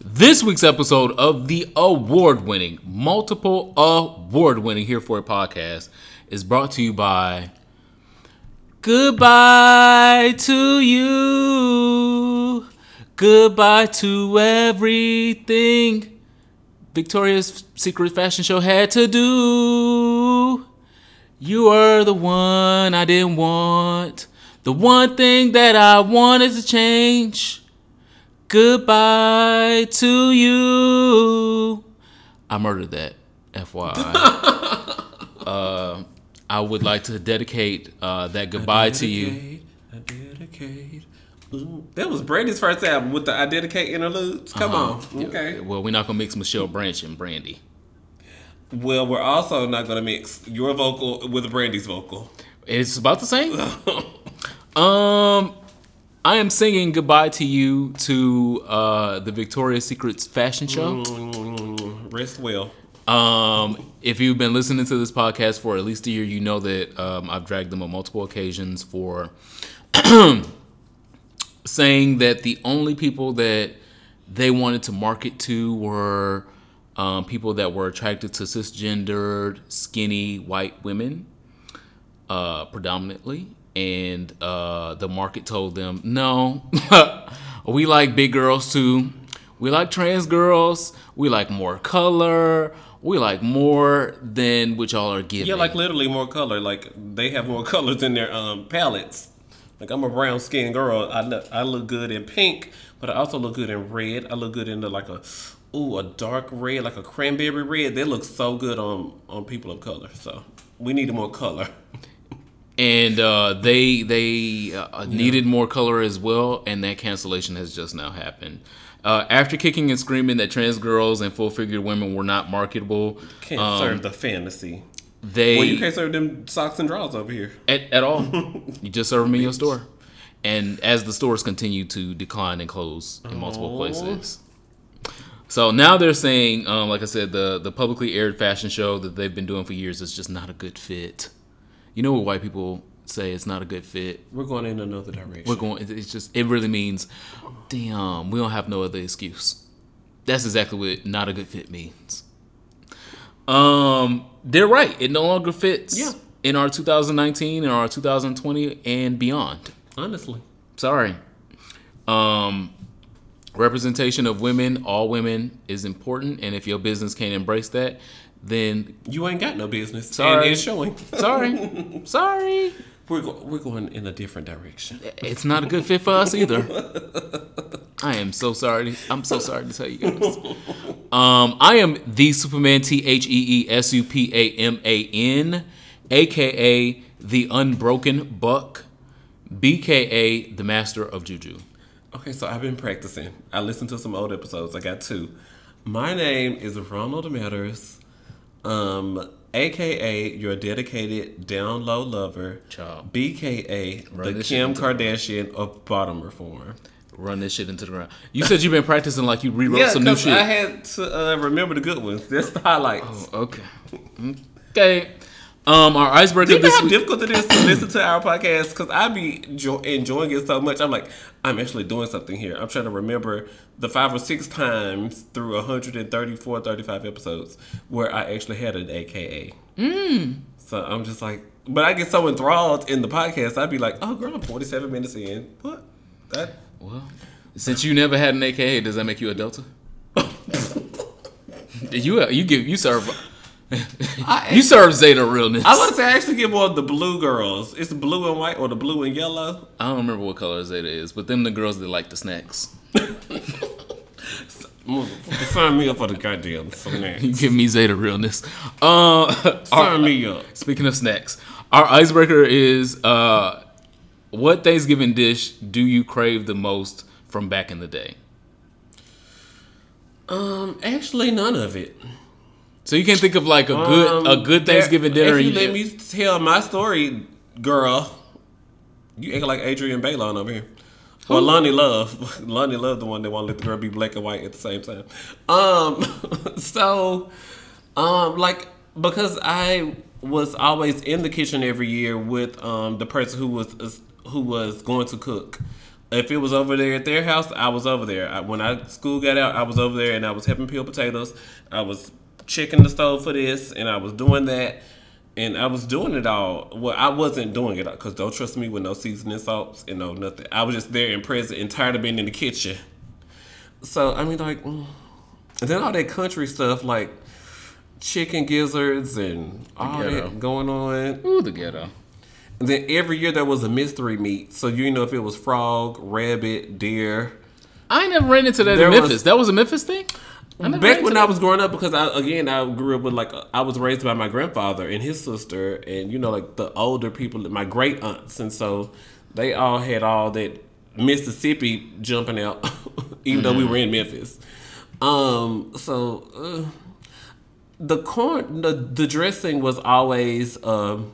This week's episode of the award winning, multiple award winning Here For It podcast is brought to you by Goodbye to you. Goodbye to everything Victoria's Secret Fashion Show had to do. You are the one I didn't want. The one thing that I wanted to change. Goodbye to you. I murdered that, FYI. uh, I would like to dedicate uh, that goodbye to you. I dedicate. Ooh, That was Brandy's first album with the I dedicate interludes. Come Uh-huh. on, okay. Well, we're not gonna mix Michelle Branch and Brandy. Well, we're also not gonna mix your vocal with Brandy's vocal. It's about the same. um, I am singing goodbye to you to uh, the Victoria's Secret's fashion show. Mm, Rest well. Um, if you've been listening to this podcast for at least a year, you know that um, I've dragged them on multiple occasions for saying that the only people that they wanted to market to were um, people that were attracted to cisgendered, skinny white women, uh, predominantly. And uh, the market told them, no, we like big girls too. We like trans girls. We like more color. We like more than what y'all are giving. Yeah, like literally more color. Like they have more colors in their um, palettes. Like I'm a brown skinned girl. I look, I look good in pink, but I also look good in red. I look good in the like a ooh a dark red, like a cranberry red. They look so good on on people of color. So we need more color. and uh, they they uh, needed more color as well, and that cancellation has just now happened. Uh, after kicking and screaming that trans girls and full figured women were not marketable, Can't um, serve the fantasy. they Well, you can't serve them socks and drawers over here. at, at all. you just serve them in your store, and as the stores continue to decline and close in multiple Aw. places. So now they're saying, um, like I said, the the publicly aired fashion show that they've been doing for years is just not a good fit. You know what white people say? It's not a good fit. We're going in another direction. We're going. It's just. It really means, damn. We don't have no other excuse. That's exactly what not a good fit means. Um, they're right. It no longer fits. Yeah. In our 2019 and our 2020 and beyond. Honestly, Sorry. Um, representation of women, all women, is important, and if your business can't embrace that, then you ain't got no business. Sorry. and it's showing. sorry, sorry. We're go- we're going in a different direction. It's not a good fit for us either. I am so sorry. I'm so sorry to tell you guys. Um, I am the Superman T H E E S U P A M A N, aka the Unbroken Buck, BKA the Master of Juju. Okay, so I've been practicing. I listened to some old episodes. I got two. My name is Ronald Matters, um, aka your dedicated down low lover, Child. BKA Run the Kim Kardashian of bottom reform. Run this shit into the ground. You said you've been practicing like you rewrote some new shit. I had to uh, remember the good ones. That's the highlights. okay. Okay. Um, our icebreaker Do you know this how week. difficult it is to listen to our podcast? Because I be jo- enjoying it so much. I'm like, I'm actually doing something here. I'm trying to remember the five or six times through 134, 35 episodes where I actually had an AKA. Mm. So I'm just like, but I get so enthralled in the podcast, I'd be like, oh, girl, I'm 47 minutes in. What? That. Well, since you never had an AKA, does that make you a Delta? you you give you serve you serve Zeta realness. I want to say I actually get more of the blue girls. It's the blue and white or the blue and yellow. I don't remember what color Zeta is, but them the girls that like the snacks. Sign me up for the goddamn snacks. You give me Zeta realness. Uh, our- Sign me up. speaking of snacks, our icebreaker is uh, what Thanksgiving dish do you crave the most from back in the day? Um, actually, none of it. So you can't think of like a good a Um, good there- Thanksgiving dinner. If you let me tell my story, girl, you act like Adrienne Bailon over here. Well, Loni Love, Loni Love, the one that want to let the girl be black and white at the same time. Um, so, um, like because I was always in the kitchen every year with um the person who was who was going to cook if it was over there at their house, I was over there. I, when I school got out, I was over there and I was helping peel potatoes. I was checking the stove for this, and I was doing that, and I was doing it all. Well, I wasn't doing it because don't trust me with no seasoning salts and no nothing. I was just there and present and tired of being in the kitchen. So I mean, like, mm. and then all that country stuff like chicken gizzards and all ghetto. that going on. Ooh, the ghetto. And then every year there was a mystery meat, so you know if it was frog, rabbit, deer. I never ran into that There in was- Memphis. that was a Memphis thing. Back when. I was growing up, because I again I grew up with like I was raised by my grandfather and his sister, and you know like the older people, my great aunts, and so they all had all that Mississippi jumping out, even though we were in Memphis. Um, so uh, the corn, the the dressing was always. Um,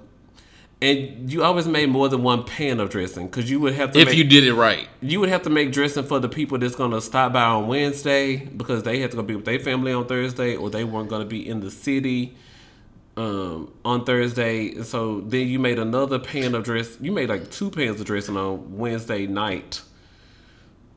and you always made more than one pan of dressing because you would have to if make, you did it right. you would have to make dressing for the people that's gonna stop by on Wednesday because they had to go be with their family on Thursday or they weren't gonna be in the city um, on Thursday. So then you made another pan of dress. You made like two pans of dressing on Wednesday night.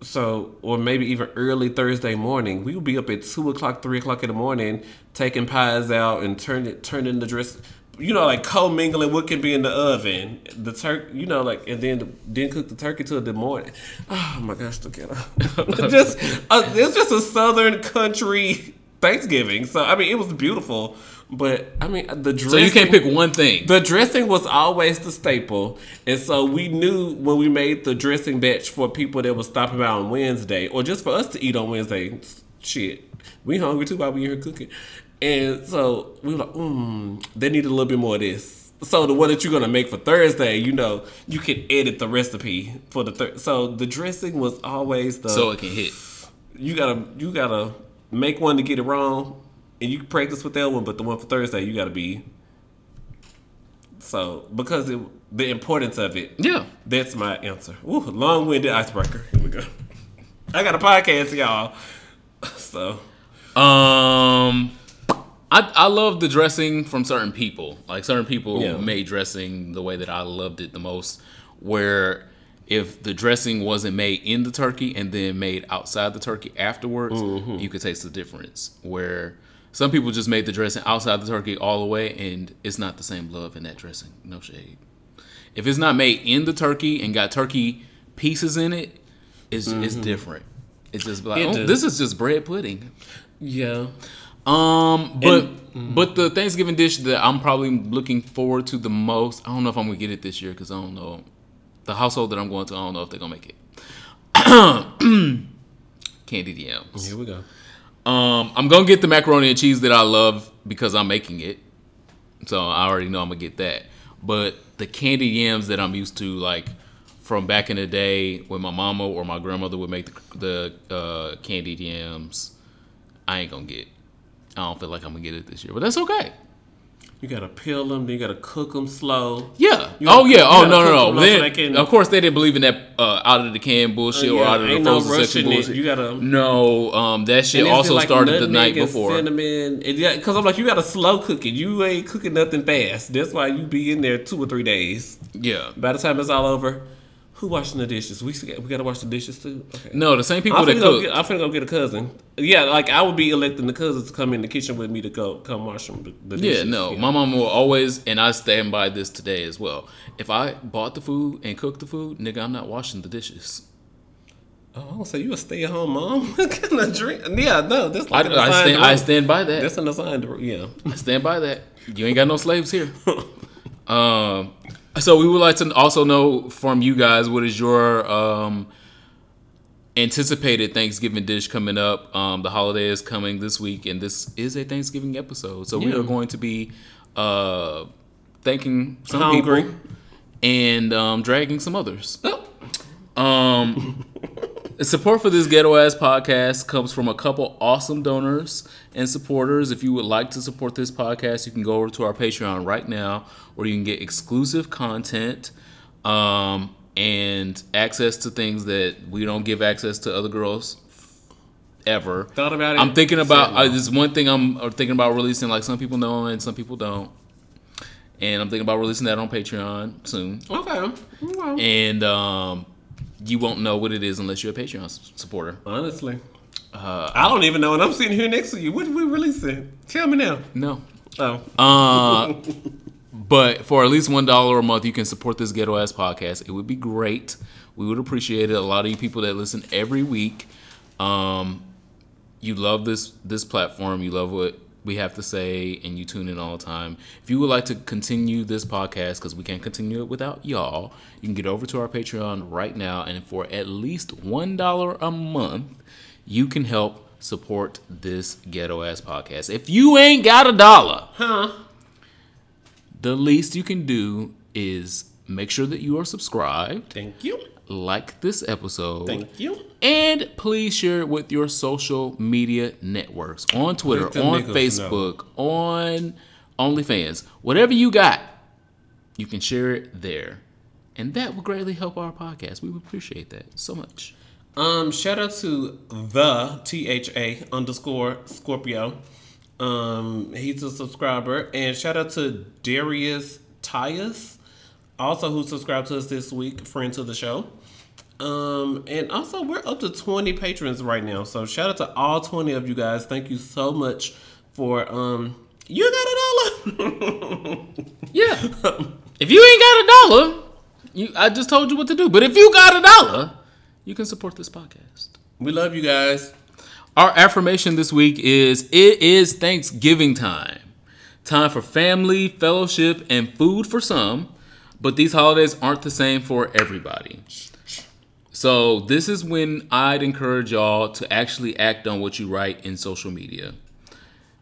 So, or maybe even early Thursday morning, we would be up at two o'clock, three o'clock in the morning, taking pies out and turning turning the dress. You know, like co-mingling what can be in the oven. The turkey, you know, like, and then then cook the turkey till the morning. Oh my gosh, look at her. just, uh, it's just a southern country Thanksgiving. So I mean, it was beautiful, but I mean, the dressing. So you can't pick one thing. The dressing was always the staple, and so we knew when we made the dressing batch for people that was stopping by on Wednesday, or just for us to eat on Wednesday. Shit, we hungry too while we here cooking, and so we were like, mm, they need a little bit more of this. So the one that you're gonna make for Thursday, you know, you can edit the recipe for the third. So the dressing was always the so it can hit. you gotta you gotta make one to get it wrong, and you can practice with that one, but the one for Thursday you gotta be. So because it, the importance of it, Yeah. that's my answer. Ooh, long-winded icebreaker. Here we go. I got a podcast, y'all. So Um, I I love the dressing from certain people. Like certain people Yeah. made dressing the way that I loved it the most. Where if the dressing wasn't made in the turkey and then made outside the turkey afterwards, Mm-hmm. you could taste the difference. Where some people just made the dressing outside the turkey all the way, and it's not the same love in that dressing. No shade. If it's not made in the turkey and got turkey pieces in it, it's it's different. It's just like Mm-hmm. It oh, this is just bread pudding. yeah, Um, but mm-hmm. but the Thanksgiving dish that I'm probably looking forward to the most, I don't know if I'm gonna get it this year because I don't know the household that I'm going to. I don't know if they're gonna make it. Candied yams. here we go. Um, I'm gonna get the macaroni and cheese that I love because I'm making it, so I already know I'm gonna get that. But the candy yams that I'm used to, like from back in the day when my mama or my grandmother would make the, the uh, candied yams, I ain't gonna get. I don't feel like I'm gonna get it this year, but that's okay. You gotta peel them, then you gotta cook them slow. Yeah. Oh yeah. Oh no no no. up so Then- can- of course they didn't believe in that uh, out of the can bullshit or Yeah, out of the ain't no frozen section it. bullshit. You gotta- No, um, that shit And is it also like started the night before. Cinnamon, because I'm like, you gotta slow cook it. You ain't cooking nothing fast. That's why you be in there two or three days. Yeah. By the time it's all over, who washing the dishes? We we gotta wash the dishes too. Okay. No, the same people I'm that cook. get, I'm finna go get a cousin. Yeah, like I would be electing the cousins to come in the kitchen with me to go come wash them. The, the Yeah, dishes. no. My mom will always, and I stand by this today as well. If I bought the food and cooked the food, nigga, I'm not washing the dishes. Oh, say you a stay at home mom. of drink? Yeah, no, that's I, an I stand. I stand by that. That's an assigned Yeah. I stand by that. You ain't got no slaves here. um, so we would like to also know from you guys what is your um anticipated Thanksgiving dish coming up. Um, the holiday is coming this week, and this is a Thanksgiving episode. So we are going to be uh thanking some Hungry. people and um, dragging some others. Oh. Um, support for this ghetto ass podcast comes from a couple awesome donors and supporters. If you would like to support this podcast, you can go over to our Patreon right now, where you can get exclusive content um, and access to things that we don't give access to other girls ever. Thought about it. I'm thinking about uh, this one thing I'm uh, thinking about releasing. Like some people know and some people don't. And I'm thinking about releasing that on Patreon soon Okay. okay. and um, you won't know what it is unless you're a Patreon s- supporter. Honestly, I don't even know, and I'm sitting here next to you. What did we releasing? Tell me now. No. Oh, Uh, but for at least one dollar a month, you can support this ghetto ass podcast. It would be great. We would appreciate it. A lot of you people that listen every week, um, you love this this platform. You love what we have to say, and you tune in all the time. If you would like to continue this podcast, because we can't continue it without y'all, you can get over to our Patreon right now, and for at least one dollar a month, you can help support this ghetto ass podcast. If you ain't got a dollar, huh? the least you can do is make sure that you are subscribed, Thank you. Like this episode, Thank you. and please share it with your social media networks on Twitter, on Facebook, on OnlyFans. Whatever you got, you can share it there. And that will greatly help our podcast. We would appreciate that so much. Um, shout out to the T H A underscore Scorpio. Um, he's a subscriber, and shout out to Darius Tyus, also who subscribed to us this week, friend to the show. Um, and also we're up to twenty patrons right now, so shout out to all twenty of you guys. Thank you so much for um. You got a dollar. Yeah. if you ain't got a dollar, you I just told you what to do. But if you got a dollar, you can support this podcast. we love you guys. Our affirmation this week is it is Thanksgiving time. Time for family, fellowship, and food for some, but these holidays aren't the same for everybody. So, this is when I'd encourage y'all to actually act on what you write in social media.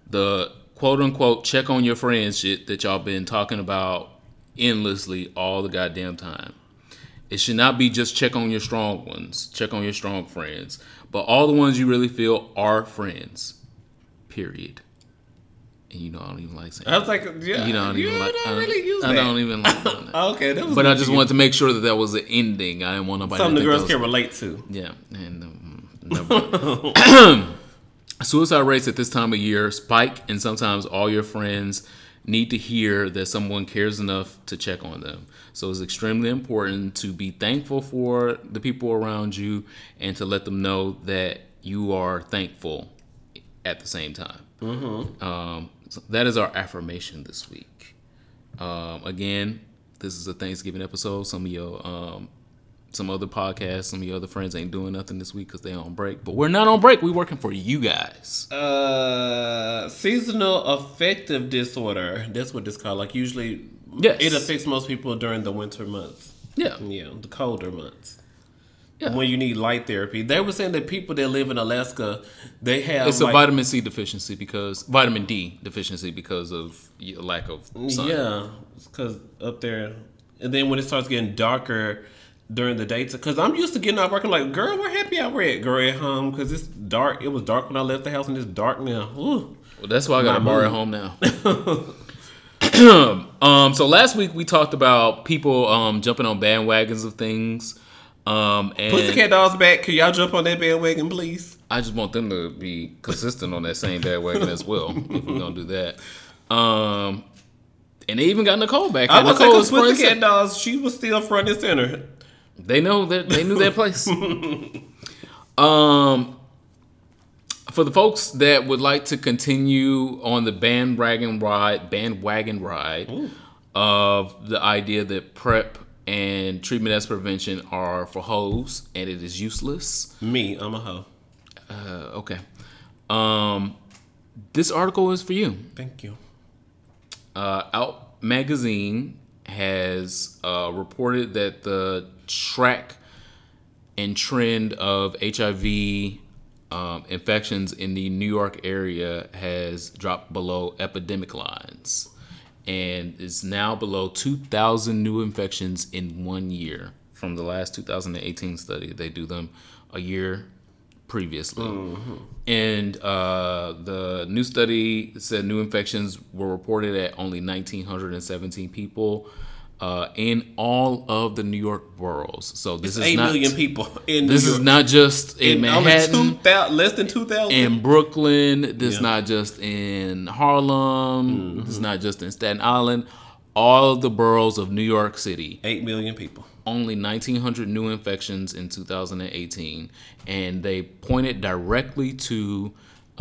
The quote unquote check on your friends shit that y'all been talking about endlessly all the goddamn time. It should not be just check on your strong ones, check on your strong friends, but all the ones you really feel are friends. Period. And you know I don't even like saying. I was like, yeah, you know I don't you even like. don't I, really use I that. don't even like doing that. Okay, that was But I just wanted to make sure that that was the ending. I didn't want nobody. something to the girls can relate to. Yeah, and um. Suicide rates at this time of year spike, and sometimes all your friends need to hear that someone cares enough to check on them. So it's extremely important to be thankful for the people around you and to let them know that you are thankful at the same time. Um, so that is our affirmation this week. Um, again, this is a Thanksgiving episode. Some of your um, some other podcasts, some of your other friends ain't doing nothing this week because they on break. But we're not on break. We working for you guys. Uh, seasonal affective disorder. That's what it's called. Like usually, Yes. it affects most people during the winter months. Yeah. Yeah, the colder months. Yeah. When you need light therapy, they were saying that people that live in Alaska, they have It's a vitamin C deficiency because vitamin D deficiency because of lack of sun. Yeah, because up there, and then when it starts getting darker during the day, because I'm used to getting out working like, girl, where happy hour at? Girl, at home because it's dark. It was dark when I left the house, and it's dark now. Ooh. Well, that's why I got a bar at home now. um, so last week we talked about people um, jumping on bandwagons of things. Um, and Pussycat Dolls back. Can y'all jump on that bandwagon, please? I just want them to be consistent on that same bandwagon as well. If we're gonna do that, um, and they even got Nicole back. I was Nicole because is front and Pussycat. Dolls, she was still front and center. They know that they knew their place. um, for the folks that would like to continue on the bandwagon ride, bandwagon ride of the idea that PrEP and treatment as prevention are for hoes and it is useless. Me, I'm a hoe. Uh, okay. Um, this article is for you. Thank you. uh, Out Magazine has uh, reported that the track and trend of HIV um, infections in the New York area has dropped below epidemic lines and is now below 2,000 new infections in one year from the last 2018 study. They do them a year previously. And uh, the new study said new infections were reported at only 1,917 people uh, in all of the New York boroughs. So this is Eight not million people in this is not just in, only Manhattan. 2,000 less than 2,000. in Brooklyn. This Yeah. Mm-hmm. not just in Harlem. This is not just in Staten Island. All of the boroughs of New York City. 8 million people. only 1,900 new infections in 2018, and they pointed directly to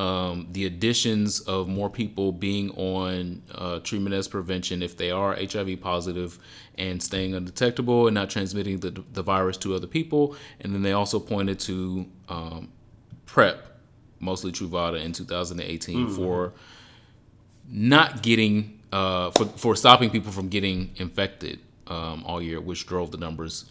um, the additions of more people being on uh, treatment as prevention if they are HIV positive and staying undetectable and not transmitting the, the virus to other people. And then they also pointed to um, PrEP, mostly Truvada, in 2018 for not getting uh, for for stopping people from getting infected um, all year, which drove the numbers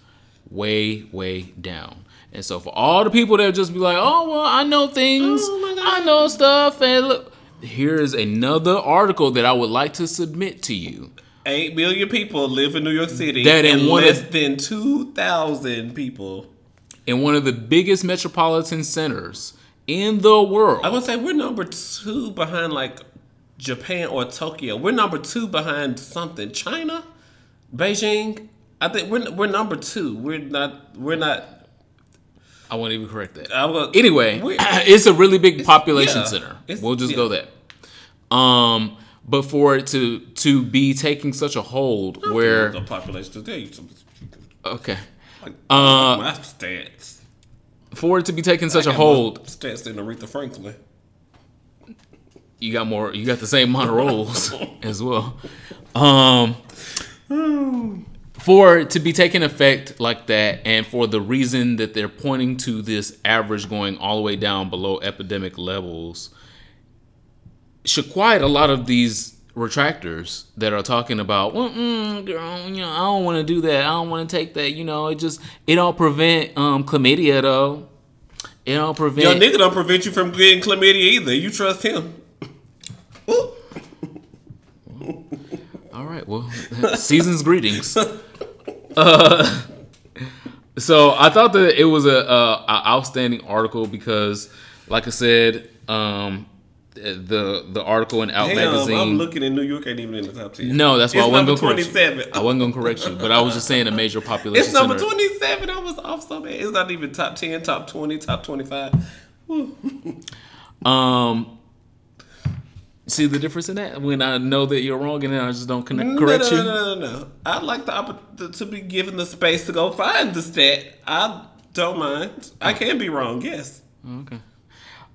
way way down. And so for all the people that just be like, oh well, I know things, Oh my God. I know stuff, and look, here's another article that I would like to submit to you. Eight million people live in New York City, That in and one less of- than two thousand people. In one of the biggest metropolitan centers in the world, I would say we're number two behind like Japan or Tokyo. We're number two behind something. China, Beijing. I think we're we're number two. We're not. We're not. I won't even correct that. I anyway, it's a really big population yeah, center. We'll just yeah. go that. Um, but for it to to be taking such a hold, the where the population today. Okay, like, Uh, my stats. for it to be taking such a I hold, Stats than Aretha Franklin. you got more. You got the same amount of roles as well. Um, for it to be taking effect like that, and for the reason that they're pointing to this average going all the way down below epidemic levels, should quiet a lot of these retractors that are talking about, well, mm, girl, you know, I don't want to do that. I don't want to take that. You know, it just it don't prevent um chlamydia though. It don't prevent. Your nigga don't prevent you from getting chlamydia either. You trust him. All right, well, season's greetings. Uh, so I thought that it was a, a, a outstanding article because, like I said, um, the the article in Out Damn, magazine. I'm looking in New York ain't even in the top ten. no, that's why It's I wasn't gonna correct you. 27. I wasn't gonna correct you, but I was just saying a major population It's number 27. I was off so bad. It's not even top 10, top 20, top 25. Um, see the difference in that when I know that you're wrong and then I just don't connect, No, correct no, you. no, no, no, no. I like the oppor- to be given the space to go find the stat. I don't mind. I can be wrong, yes. Okay.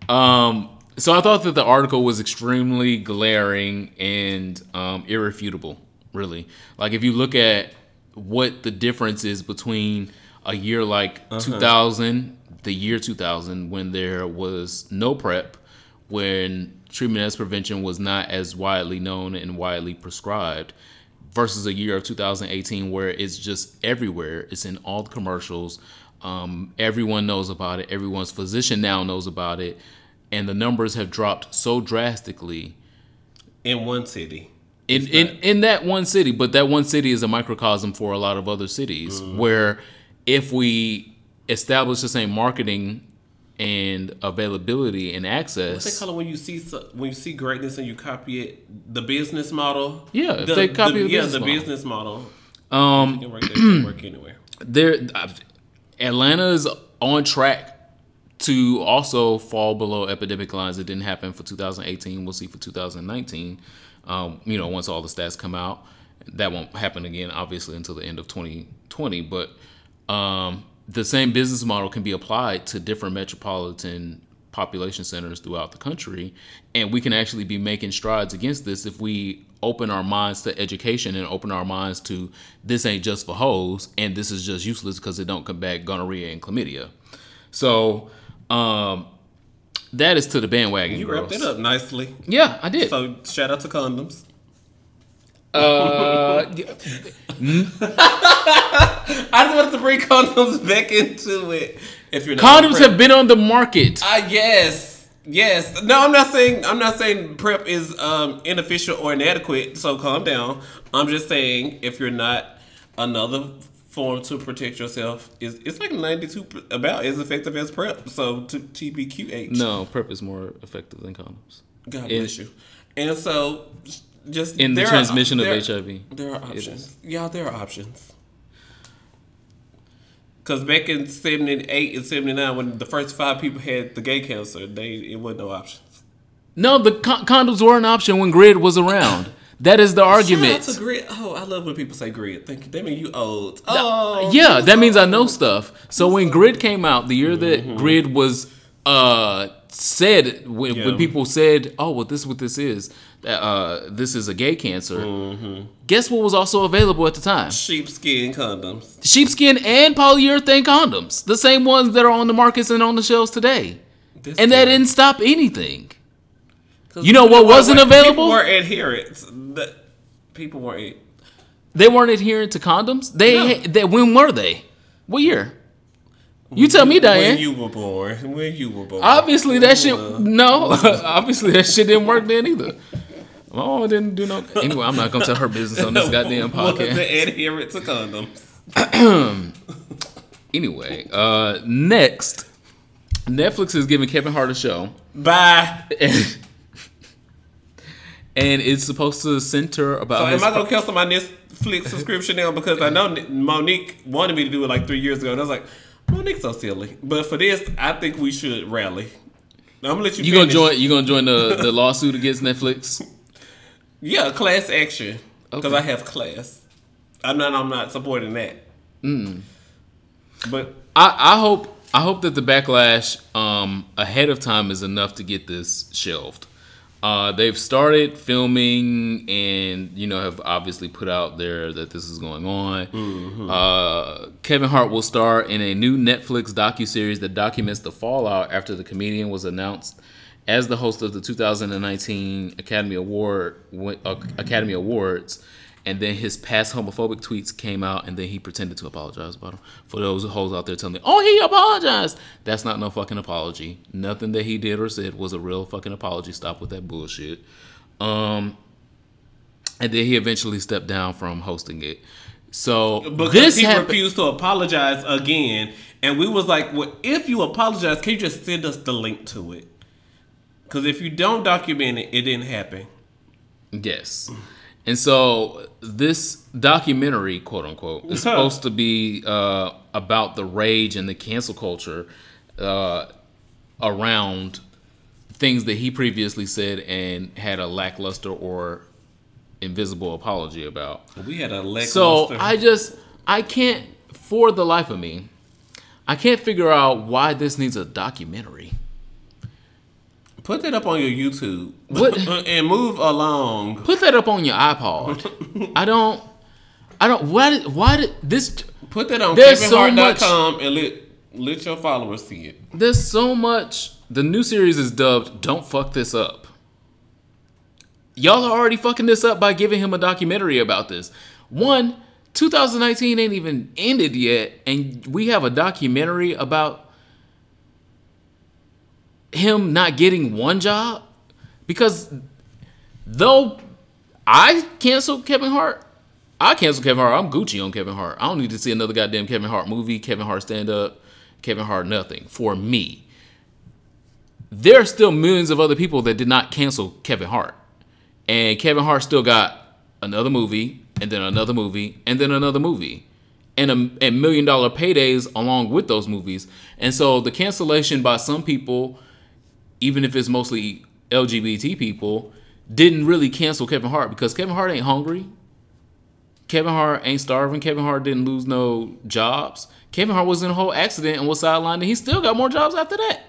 Um, so I thought that the article was extremely glaring and um, irrefutable. Really, like if you look at what the difference is between a year like 2000, the year 2000, when there was no PrEP, when treatment as prevention was not as widely known and widely prescribed, versus a year of 2018 where it's just everywhere. It's in all the commercials. Um, everyone knows about it. Everyone's physician now knows about it, and the numbers have dropped so drastically In one city. in in, in that one city. But that one city is a microcosm for a lot of other cities where if we establish the same marketing and availability and They access, call it when you see when you see greatness and you copy it. The business model. Yeah, if they copy the yeah, business the model. business model. um, can work, anywhere. there uh, Atlanta is on track to also fall below epidemic lines. It didn't happen for 2018. We'll see for 2019. Um, you know, once all the stats come out, that won't happen again, obviously, until the end of 2020. But um, the same business model can be applied to different metropolitan population centers throughout the country, and we can actually be making strides against this if we open our minds to education and open our minds to this ain't just for hoes and this is just useless because it don't combat gonorrhea and chlamydia. So um, that is to the bandwagon. You girls. wrapped it up nicely. Yeah, I did. So shout out to condoms. Uh, I just wanted to bring condoms back into it. If you're not condoms have been on the market. Ah, yes, yes. No, I'm not saying I'm not saying PrEP is um, inefficient or inadequate. So calm down. I'm just saying if you're not another form to protect yourself is it's like 92 about as effective as PrEP. So to TBQH. No, PrEP is more effective than condoms. God bless you. And so just In the there are- transmission of there- HIV. There are options. Yeah, there are options. Because back in 78 and 79, when the first five people had the gay cancer, they it wasn't no options. No, the con- condoms were an option when Grid was around. That is the Shout argument. to grid. Oh, I love when people say grid. Thank you. That mean you old. Oh, yeah, that means I know stuff. So when Grid came out, the year that Mm-hmm. Grid was uh said when, Yeah. when people said, "Oh, well, this is what this is. Uh, this is a gay cancer." Mm-hmm. Guess what was also available at the time? Sheepskin condoms. Sheepskin and polyurethane condoms, the same ones that are on the markets and on the shelves today, This and that didn't stop anything. You know what wasn't available? People were adherents. The, people weren't. They weren't adhering to condoms. They, No. they when were they? What year? You tell me, Diane. When you were born. When you were born. Obviously that shit Uh, no. Obviously that shit didn't work then either. My mama didn't do no. Anyway, I'm not gonna tell her business on this goddamn podcast. the adherent to condoms. Anyway, uh, next, Netflix is giving Kevin Hart a show, Bye. and, and it's supposed to center about. So am I gonna cancel my Netflix subscription now because I know Mo'Nique wanted me to do it like three years ago, and I was like, Mo'Nique's so silly. But for this, I think we should rally. I'm gonna let you. you gonna join? You gonna join the the lawsuit against Netflix? Yeah, class action because Okay. I have class. I'm not. I'm not supporting that. Mm. But I, I hope I hope that the backlash um, ahead of time is enough to get this shelved. Uh, they've started filming and you know have obviously put out there that this is going on. Uh, Kevin Hart will star in a new Netflix docu series that documents the fallout after the comedian was announced as the host of the 2019 Academy Award uh, Academy Awards, and then his past homophobic tweets came out, and then he pretended to apologize about them. For those hoes out there telling me, "Oh, he apologized," that's not no fucking apology. Nothing that he did or said was a real fucking apology. Stop with that bullshit. Um, and then he eventually stepped down from hosting it. So because this he happened. refused to apologize again, and we was like, well, if you apologize, can you just send us the link to it? Because if you don't document it, it didn't happen. Yes. And so this documentary, quote unquote, is supposed to be uh, about the rage and the cancel culture uh, around things that he previously said and had a lackluster or invisible apology about. We had a lackluster. So I just I can't for the life of me, I can't figure out why this needs a documentary. Put that up on your YouTube. What- and move along. Put that up on your iPod. I don't I don't why did why did this Put that on There's so and let let your followers see it. there's so much the new series is dubbed Don't Fuck This Up. Y'all are already fucking this up by giving him a documentary about this. One, 2019 ain't even ended yet, and we have a documentary about him not getting one job? Because though I canceled Kevin Hart, I canceled Kevin Hart. I'm Gucci on Kevin Hart. I don't need to see another goddamn Kevin Hart movie, Kevin Hart stand up, Kevin Hart nothing for me. There are still millions of other people that did not cancel Kevin Hart. And Kevin Hart still got another movie, and then another movie, and then another movie. And a, and million dollar paydays along with those movies. And so the cancellation by some people, even if it's mostly LGBT people, didn't really cancel Kevin Hart because Kevin Hart ain't hungry. Kevin Hart ain't starving. Kevin Hart didn't lose no jobs. Kevin Hart was in a whole accident and was sidelined, and he still got more jobs after that.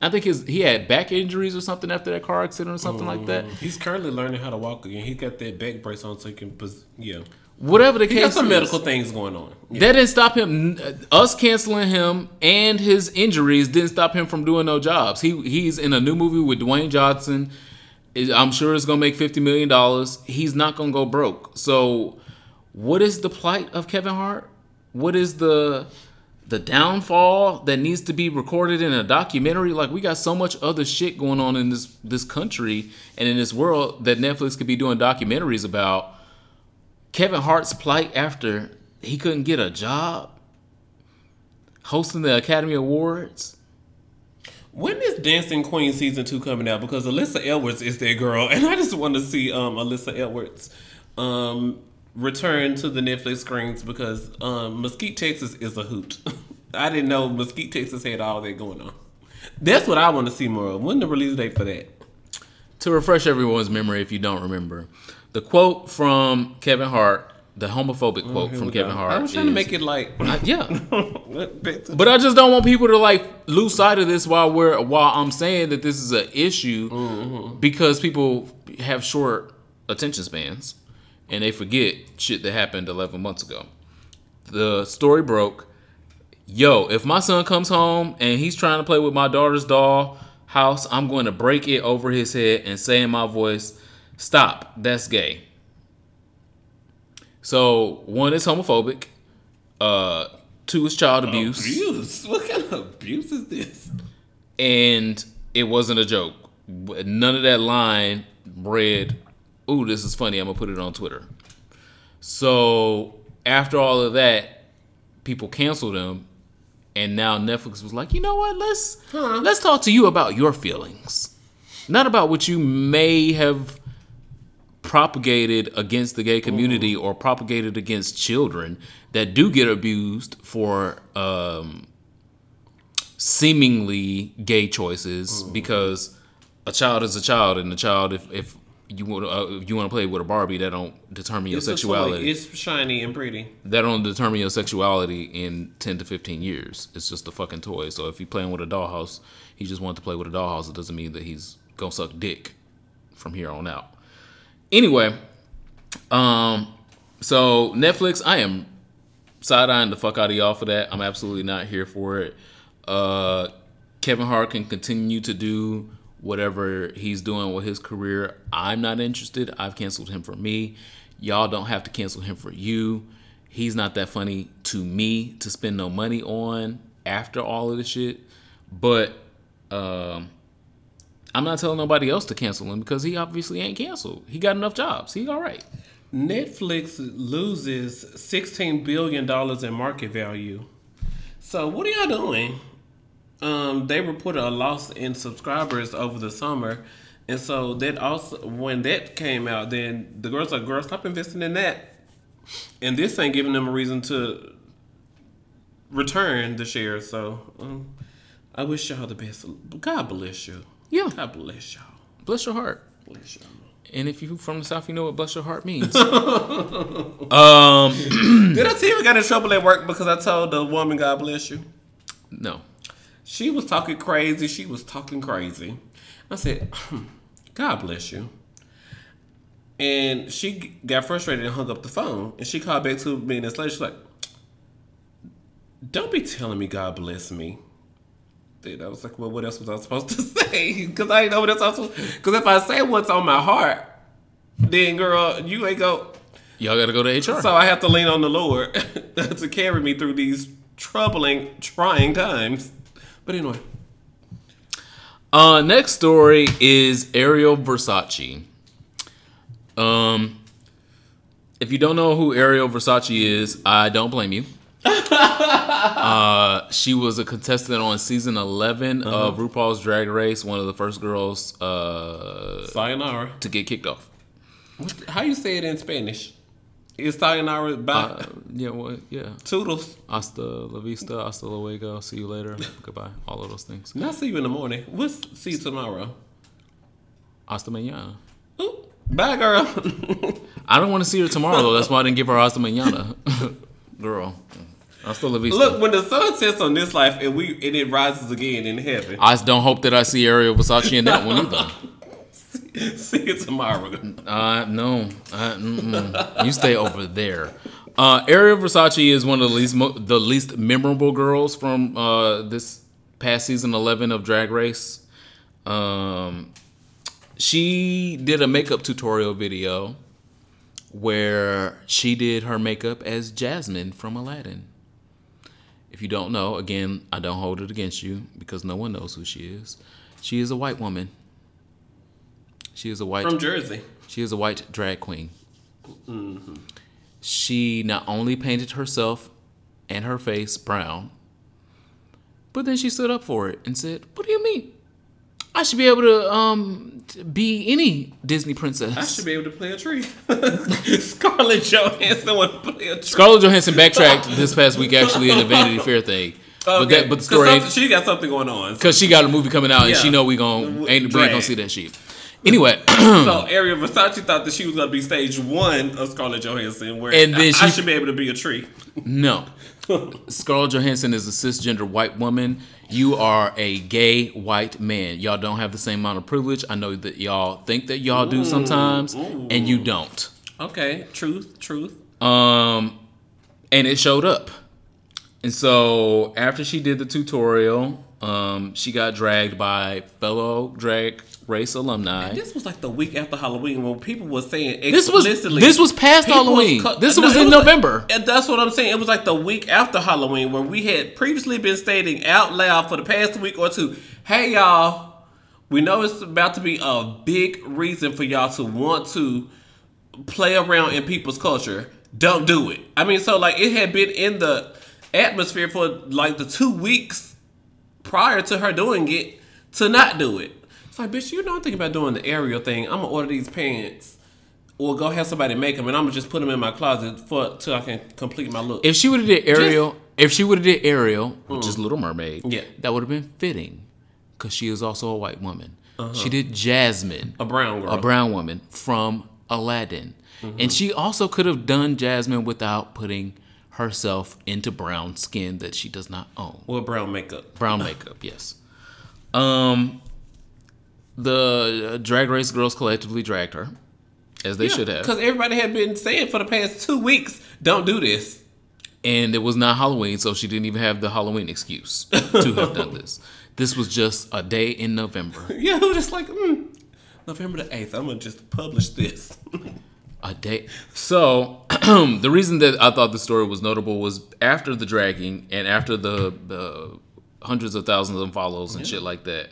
I think his he had back injuries or something after that car accident or something like that. He's currently learning how to walk again. He got that back brace on so he can, yeah. Whatever the He case got some is, medical things going on. Yeah. That didn't stop him. Uh, us canceling him and his injuries didn't stop him from doing no jobs. He he's in a new movie with Dwayne Johnson. I'm sure it's gonna make fifty million dollars. He's not gonna go broke. So, what is the plight of Kevin Hart? What is the the downfall that needs to be recorded in a documentary? Like we got so much other shit going on in this this country and in this world that Netflix could be doing documentaries about. Kevin Hart's plight after he couldn't get a job hosting the Academy Awards. When is Dancing Queen season two coming out? Because Alyssa Edwards is that girl, and I just want to see um, Alyssa Edwards um, return to the Netflix screens because um, Mesquite, Texas is a hoot. I didn't know Mesquite, Texas had all that going on. That's what I want to see more of. When the release date for that? to refresh everyone's memory if you don't remember, the quote from Kevin Hart, the homophobic quote Here from Kevin go. Hart. I was trying to make it like. I- yeah, but I just don't want people to like lose sight of this while we're while I'm saying that this is an issue Mm-hmm. because people have short attention spans and they forget shit that happened 11 months ago. The story broke. Yo, if my son comes home and he's trying to play with my daughter's doll house, I'm going to break it over his head and say in my voice, "Stop! That's gay." So one is homophobic. Uh, two is child abuse. abuse. What kind of abuse is this? and it wasn't a joke. None of that line read, "Ooh, this is funny. I'm gonna put it on Twitter." So after all of that, people canceled him, and now Netflix was like, "You know what? Let's let's talk to you about your feelings, not about what you may have." Propagated against the gay community or propagated against children that do get abused for um, seemingly gay choices because a child is a child and a child if, if you want uh, if you want to play with a Barbie that don't determine your It's sexuality. It's shiny and pretty. that don't determine your sexuality in 10 to 15 years. It's just a fucking toy. So if you're playing with a dollhouse he just wants to play with a dollhouse it doesn't mean that he's gonna suck dick from here on out anyway um so Netflix I am side eyeing the fuck out of y'all for that. I'm absolutely not here for it. Uh, Kevin Hart can continue to do whatever he's doing with his career. I'm not interested. I've canceled him for me. Y'all don't have to cancel him for you. He's not that funny to me to spend no money on after all of this shit. But um, I'm not telling nobody else to cancel him because he obviously ain't canceled. He got enough jobs. He all right. Netflix loses $16 billion in market value. So, what are y'all doing? Um, they reported a loss in subscribers over the summer. And so, that also, when that came out, then the girls are, girls, stop investing in that. And this ain't giving them a reason to return the shares. So, um, I wish y'all the best. God bless you. Yeah. God bless y'all. Bless your heart. Bless y'all. And if you from the south, you know what bless your heart means. um, Did I tell you I got in trouble at work because I told the woman, God bless you? no. She was talking crazy. She was talking crazy. I said, "Hmm, God bless you. And she got frustrated and hung up the phone. And she called back two minutes later. She's like, Don't be telling me God bless me. Then I was like, Well, what else was I supposed to say? Because I didn't know what else I was supposed Because if I say what's on my heart, then girl, you ain't go. Y'all got to go to HR. So I have to lean on the Lord to carry me through these troubling, trying times. But anyway, Uh, next story is Ariel Versace. Um, if you don't know who Ariel Versace is, I don't blame you. uh, she was a contestant on season 11 of RuPaul's Drag Race, one of the first girls uh, sayonara. to get kicked off. How you say it in Spanish? Is sayonara by Uh, yeah, well, yeah. toodles? Hasta la vista, hasta luego, see you later, goodbye, all of those things. Not see you in the morning. We'll see you tomorrow. Hasta mañana. Ooh, bye, girl. I don't want to see her tomorrow though. That's why I didn't give her hasta mañana. Girl, hasta la vista. Look, when the sun sets on this life and we and it rises again in heaven, I don't hope that I see Ariel Versace in that one either. see you tomorrow. Uh, no, uh, you stay over there. Uh, Ariel Versace is one of the least mo- the least memorable girls from uh, this past season eleven of Drag Race. Um, she did a makeup tutorial video where she did her makeup as Jasmine from Aladdin. If you don't know, again, I don't hold it against you because no one knows who she is. She is a white woman. She is a white From Jersey. she is a white drag queen. Mm-hmm. She not only painted herself and her face brown, but then she stood up for it and said, "What do you mean? I should be able to um be any Disney princess." I should be able to play a tree. Scarlett Johansson to play a tree. Scarlett Johansson backtracked this past week actually in the Vanity Fair thing, but that but the story she got something going on. because she got a movie coming out and she know we gon' ain't we ain't gonna see that shit. Anyway, so Ariel Versace thought that she was gonna be stage one of Scarlett Johansson, where And then I, I should be able to be a tree. no. Scarlett Johansson is a cisgender white woman. You are a gay white man. Y'all don't have the same amount of privilege. I know that y'all think that y'all do sometimes, and you don't. Okay, truth, truth. Um, and it showed up. And so after she did the tutorial, um, she got dragged by fellow drag race alumni. This was like the week after Halloween when people were saying This was- this was past Halloween. co- This was it in like- November. and that's what I'm saying. It was like the week after Halloween where we had previously been stating out loud for the past week or two, "Hey y'all, we know it's about to be a big reason for y'all to want to play around in people's culture. Don't do it." I mean, so like it had been in the atmosphere for like the two weeks prior to her doing it to not do it. It's like, bitch, you know, I'm thinking about doing the aerial thing. I'm gonna order these pants, or go have somebody make them, and I'm gonna just put them in my closet for till I can complete my look. If she would have did Ariel, if she would have did Ariel, which is mm. Little Mermaid, Yeah. that would have been fitting, because she is also a white woman. Uh-huh. She did Jasmine, a brown girl. a brown woman from Aladdin, mm-hmm. and she also could have done Jasmine without putting herself into brown skin that she does not own. with brown makeup. Brown makeup, yes. Um, the uh, Drag Race girls collectively dragged her, as they should have. Because everybody had been saying for the past two weeks, don't do this. and it was not Halloween, so she didn't even have the Halloween excuse to have done this. This was just a day in November. Yeah, it was just like, mm, November the 8th, I'm gonna just publish this. A day. So the reason that I thought the story was notable was after the dragging and after the the hundreds of thousands of follows and shit like that,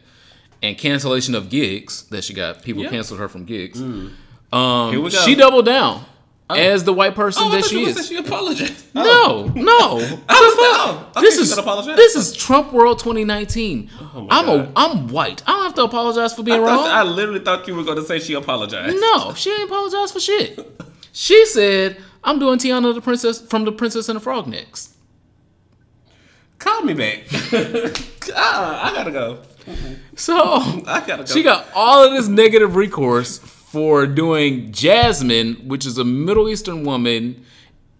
and cancellation of gigs that she got. People Yeah. canceled her from gigs. Here Um, she doubled down as the white person oh, that thought she you is. said she apologized. No, no. I was like, oh, okay, this is this is Trump World 2019. my I'm a God. I'm white. I don't have to apologize for I, being thought- I literally thought you were gonna say she apologized. no, she ain't apologize for shit. She said, "I'm doing Tiana the princess from the Princess and the Frog next." Call me back. ah, I gotta go. So I gotta go. she got all of this negative recourse for doing Jasmine, which is a Middle Eastern woman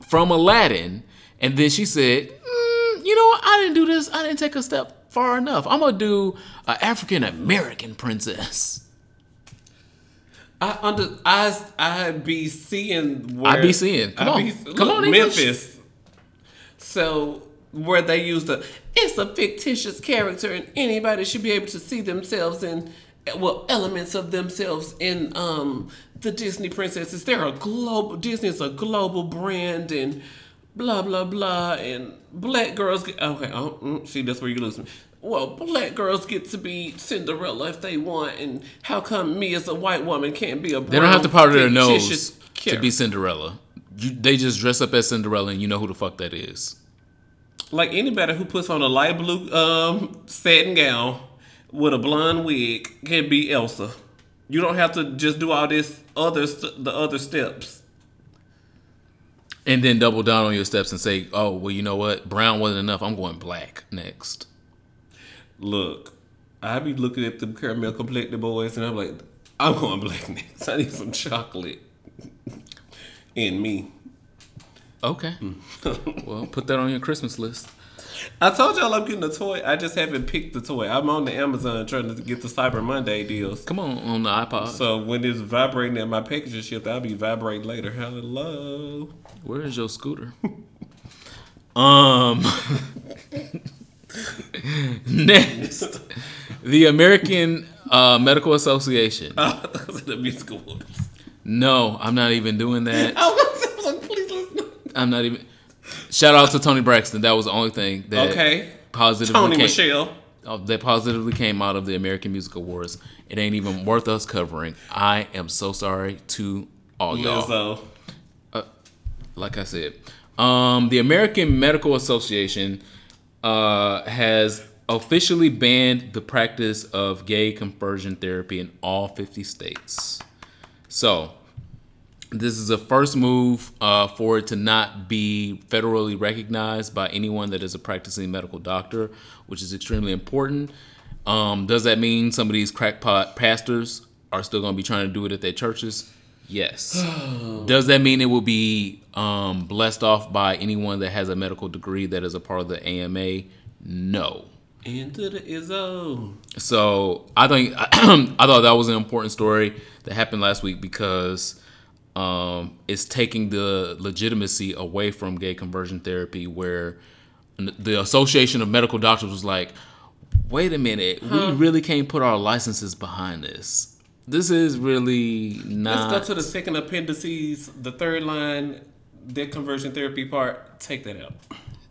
from Aladdin, and then she said, mm, "You know what? I didn't do this. I didn't take a step far enough. I'm gonna do an African American princess." I under I I be seeing where I be seeing. Come I on. be- Come look, on, English. Memphis. So where they use the it's a fictitious character and anybody should be able to see themselves in well elements of themselves in um the Disney princesses. They're a global Disney's a global brand and blah blah blah and black girls get okay oh mm, see that's where you lose me. Well, black girls get to be Cinderella if they want, and how come me as a white woman can't be a They don't have to powder their nose fictitious to be Cinderella. You, they just dress up as Cinderella, and you know who the fuck that is. Like anybody who puts on a light blue um, satin gown with a blonde wig can be Elsa. You don't have to just do all this other st- the other steps. And then double down on your steps and say, "Oh, well, you know what? Brown wasn't enough. I'm going black next." Look, I be looking at the caramel complected boys and I'm like, I'm going black next. I need some chocolate in me. Okay. well, put that on your Christmas list. I told y'all I'm getting a toy. I just haven't picked the toy. I'm on the Amazon trying to get the Cyber Monday deals. Come on, on the iPod. So when it's vibrating at my package is shipped, I'll be vibrating later. Hello. Where is your scooter? um. next, the American uh, Medical Association. Those are the musical ones. No, I'm not even doing that. I was like, please listen. I'm not even. Shout out to Toni Braxton. That was the only thing that Okay. positively Tony came, Michelle. uh, that positively came out of the American Music Awards. It ain't even worth us covering. I am so sorry to all y'all. Lizzo. like I said, um, the American Medical Association uh, has officially banned the practice of gay conversion therapy in all 50 states. So, this is a first move uh, for it to not be federally recognized by anyone that is a practicing medical doctor, which is extremely important. Um, does that mean some of these crackpot pastors are still going to be trying to do it at their churches? Yes. Does that mean it will be um, blessed off by anyone that has a medical degree that is a part of the AMA? No. Into the Izzo. So I think I thought that was an important story that happened last week because um, it's taking the legitimacy away from gay conversion therapy, where the Association of Medical Doctors was like, "Wait a minute, we really can't put our licenses behind this. This is really not." Let's go to the second appendices, the third line, the conversion therapy part. Take that out.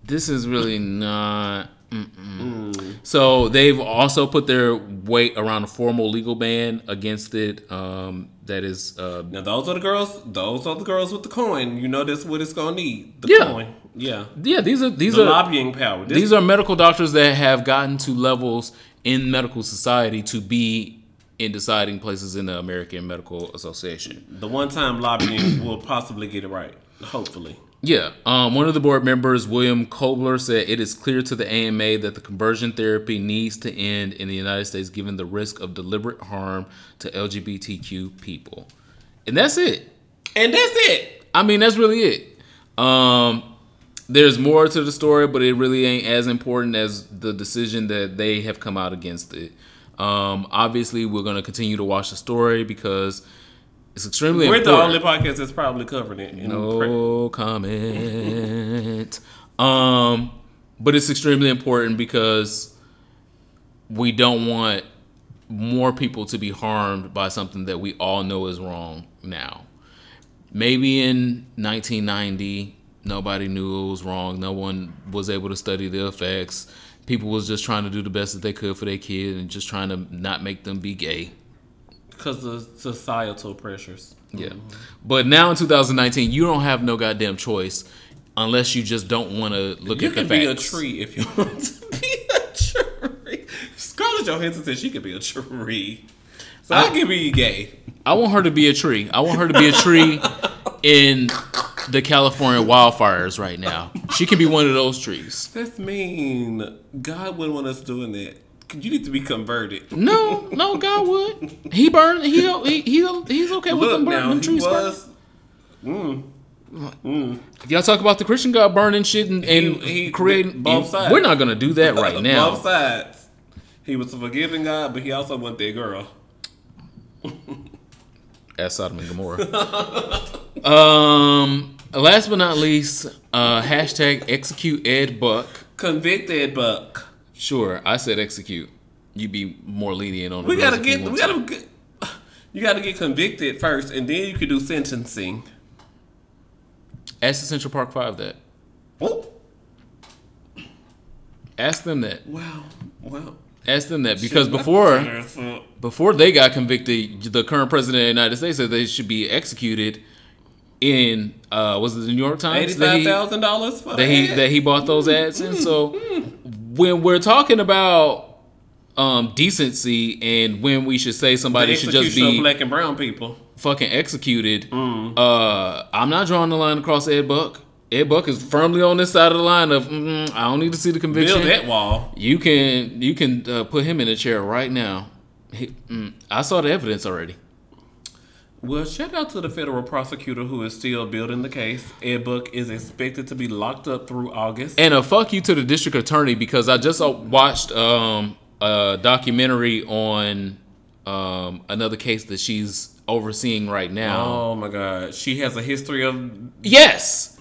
this is really not. Mm-mm. So they've also put their weight around a formal legal ban against it. Um, that is, uh, Now those are the girls. Those are the girls with the coin. You know that's what it's gonna need. The Yeah. coin. Yeah. yeah. These are these The are lobbying power. This, these are medical doctors that have gotten to levels in medical society to be in deciding places in the American Medical Association. the one time lobbying will possibly get it right. Hopefully. Yeah. Um, one of the board members, William Kobler, said it is clear to the AMA that the conversion therapy needs to end in the United States given the risk of deliberate harm to LGBTQ people. And that's it. And that's it. I mean, that's really it. Um, there's more to the story, but it really ain't as important as the decision that they have come out against it. Um, obviously, we're going to continue to watch the story because it's extremely We're the only podcast that's probably covering it. in pre- No comment. um, but it's extremely important because we don't want more people to be harmed by something that we all know is wrong now. Maybe in 1990, nobody knew it was wrong. No one was able to study the effects. People was just trying to do the best that they could for their kid and just trying to not make them be gay. Because of societal pressures. Yeah. But now in 2019, you don't have no goddamn choice unless you just don't want to look You at the can be a tree if you want to be a tree. Scarlett Johansson said she could be a tree. So I, can be gay. I want her to be a tree. I want her to be a tree in the California wildfires right now. She can be one of those trees. That's mean. God wouldn't want us doing that. You need to be converted. No, no, God would. He burned. He he, he he's okay with Look them burning now, them he trees. burning. was. Mm, Y'all talk about the Christian God burning shit and, and He- he- creating. both sides. We're not gonna do that right now. Both sides. He was a forgiving God, but he also wanted that girl. As Sodom and Gomorrah. um, last but not least, uh, hashtag execute Ed Buck. Convicted Buck. Sure, I said execute. You'd be more lenient on. The We gotta get. We gotta get. You gotta get convicted first, and then you can do sentencing. Ask the Central Park Five that. Oh, Ask them that. wow, wow. Ask them that because before before they got convicted, the current president of the United States said they should be executed. In uh, was it the New York Times that eighty-five he- dollars for that he that? that he bought those mm, ads in. Mm, so mm. When we're talking about um, decency and when we should say somebody should just be black and brown people. fucking executed, uh, I'm not drawing the line across Ed Buck. Ed Buck is firmly on this side of the line of mm, I don't need to see the conviction. Build that wall. You can you can uh, put him in a chair right now. He, mm, I saw the evidence already. Well, shout out to the federal prosecutor who is still building the case. Ed Buck is expected to be locked up through August. And a fuck you to the district attorney because I just uh, watched um, a documentary on um, another case that she's overseeing right now. oh my God, she has a history of Yes,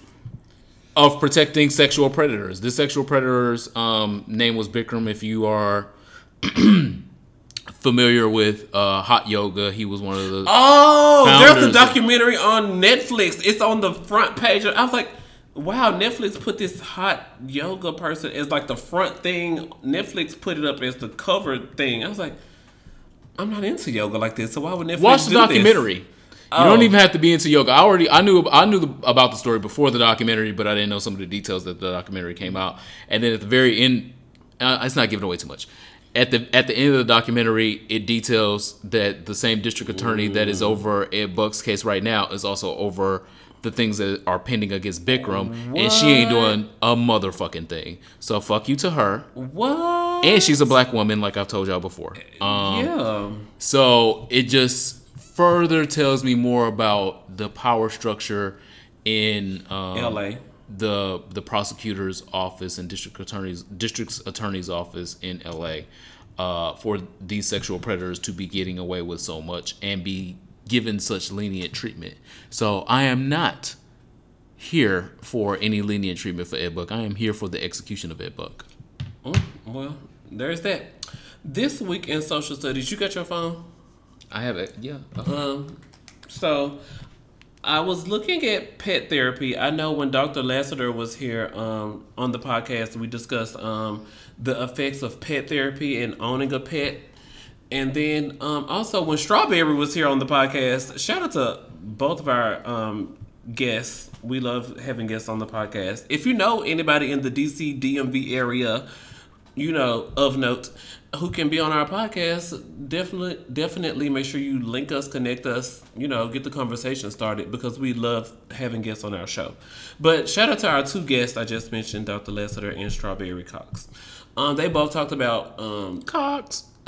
of protecting sexual predators. This sexual predator's um, name was Bikram. If you are familiar with uh, hot yoga, he was one of the. Oh, there's a documentary on Netflix. It's on the front page. I was like, wow, Netflix put this hot yoga person as like the front thing. Netflix put it up as the cover thing. I was like, I'm not into yoga like this, so why would Netflix Watch the do this? documentary. You don't even have to be into yoga. I already I knew I knew the, about the story before the documentary, but I didn't know some of the details that the documentary came out. And then at the very end, uh, it's not giving away too much. At the at the end of the documentary, it details that the same district attorney that is over Ed Buck's case right now is also over the things that are pending against Bikram, and she ain't doing a motherfucking thing. So fuck you to her. What? and she's a black woman, like I've told y'all before. Um, yeah. So it just further tells me more about the power structure in um, LA. The the prosecutor's office and district attorney's district's attorney's office in LA uh, for these sexual predators to be getting away with so much and be given such lenient treatment. So I am not here for any lenient treatment for Ed Buck. I am here for the execution of Ed Buck. Mm, well, there's that. This week in social studies, you got your phone? I have it. Yeah. Uh-huh. Um, so I was looking at pet therapy. I know when Dr. Lassiter was here um, on the podcast, we discussed um, the effects of pet therapy and owning a pet. And then um, also when Strawberry was here on the podcast, shout out to both of our um, guests. We love having guests on the podcast. If you know anybody in the DC DMV area, you know, of note, who can be on our podcast, definitely definitely make sure you link us, connect us, you know, get the conversation started because we love having guests on our show. But shout out to our two guests I just mentioned, Dr. Lassiter and Strawberry Cox. Um, they both talked about um, Cox.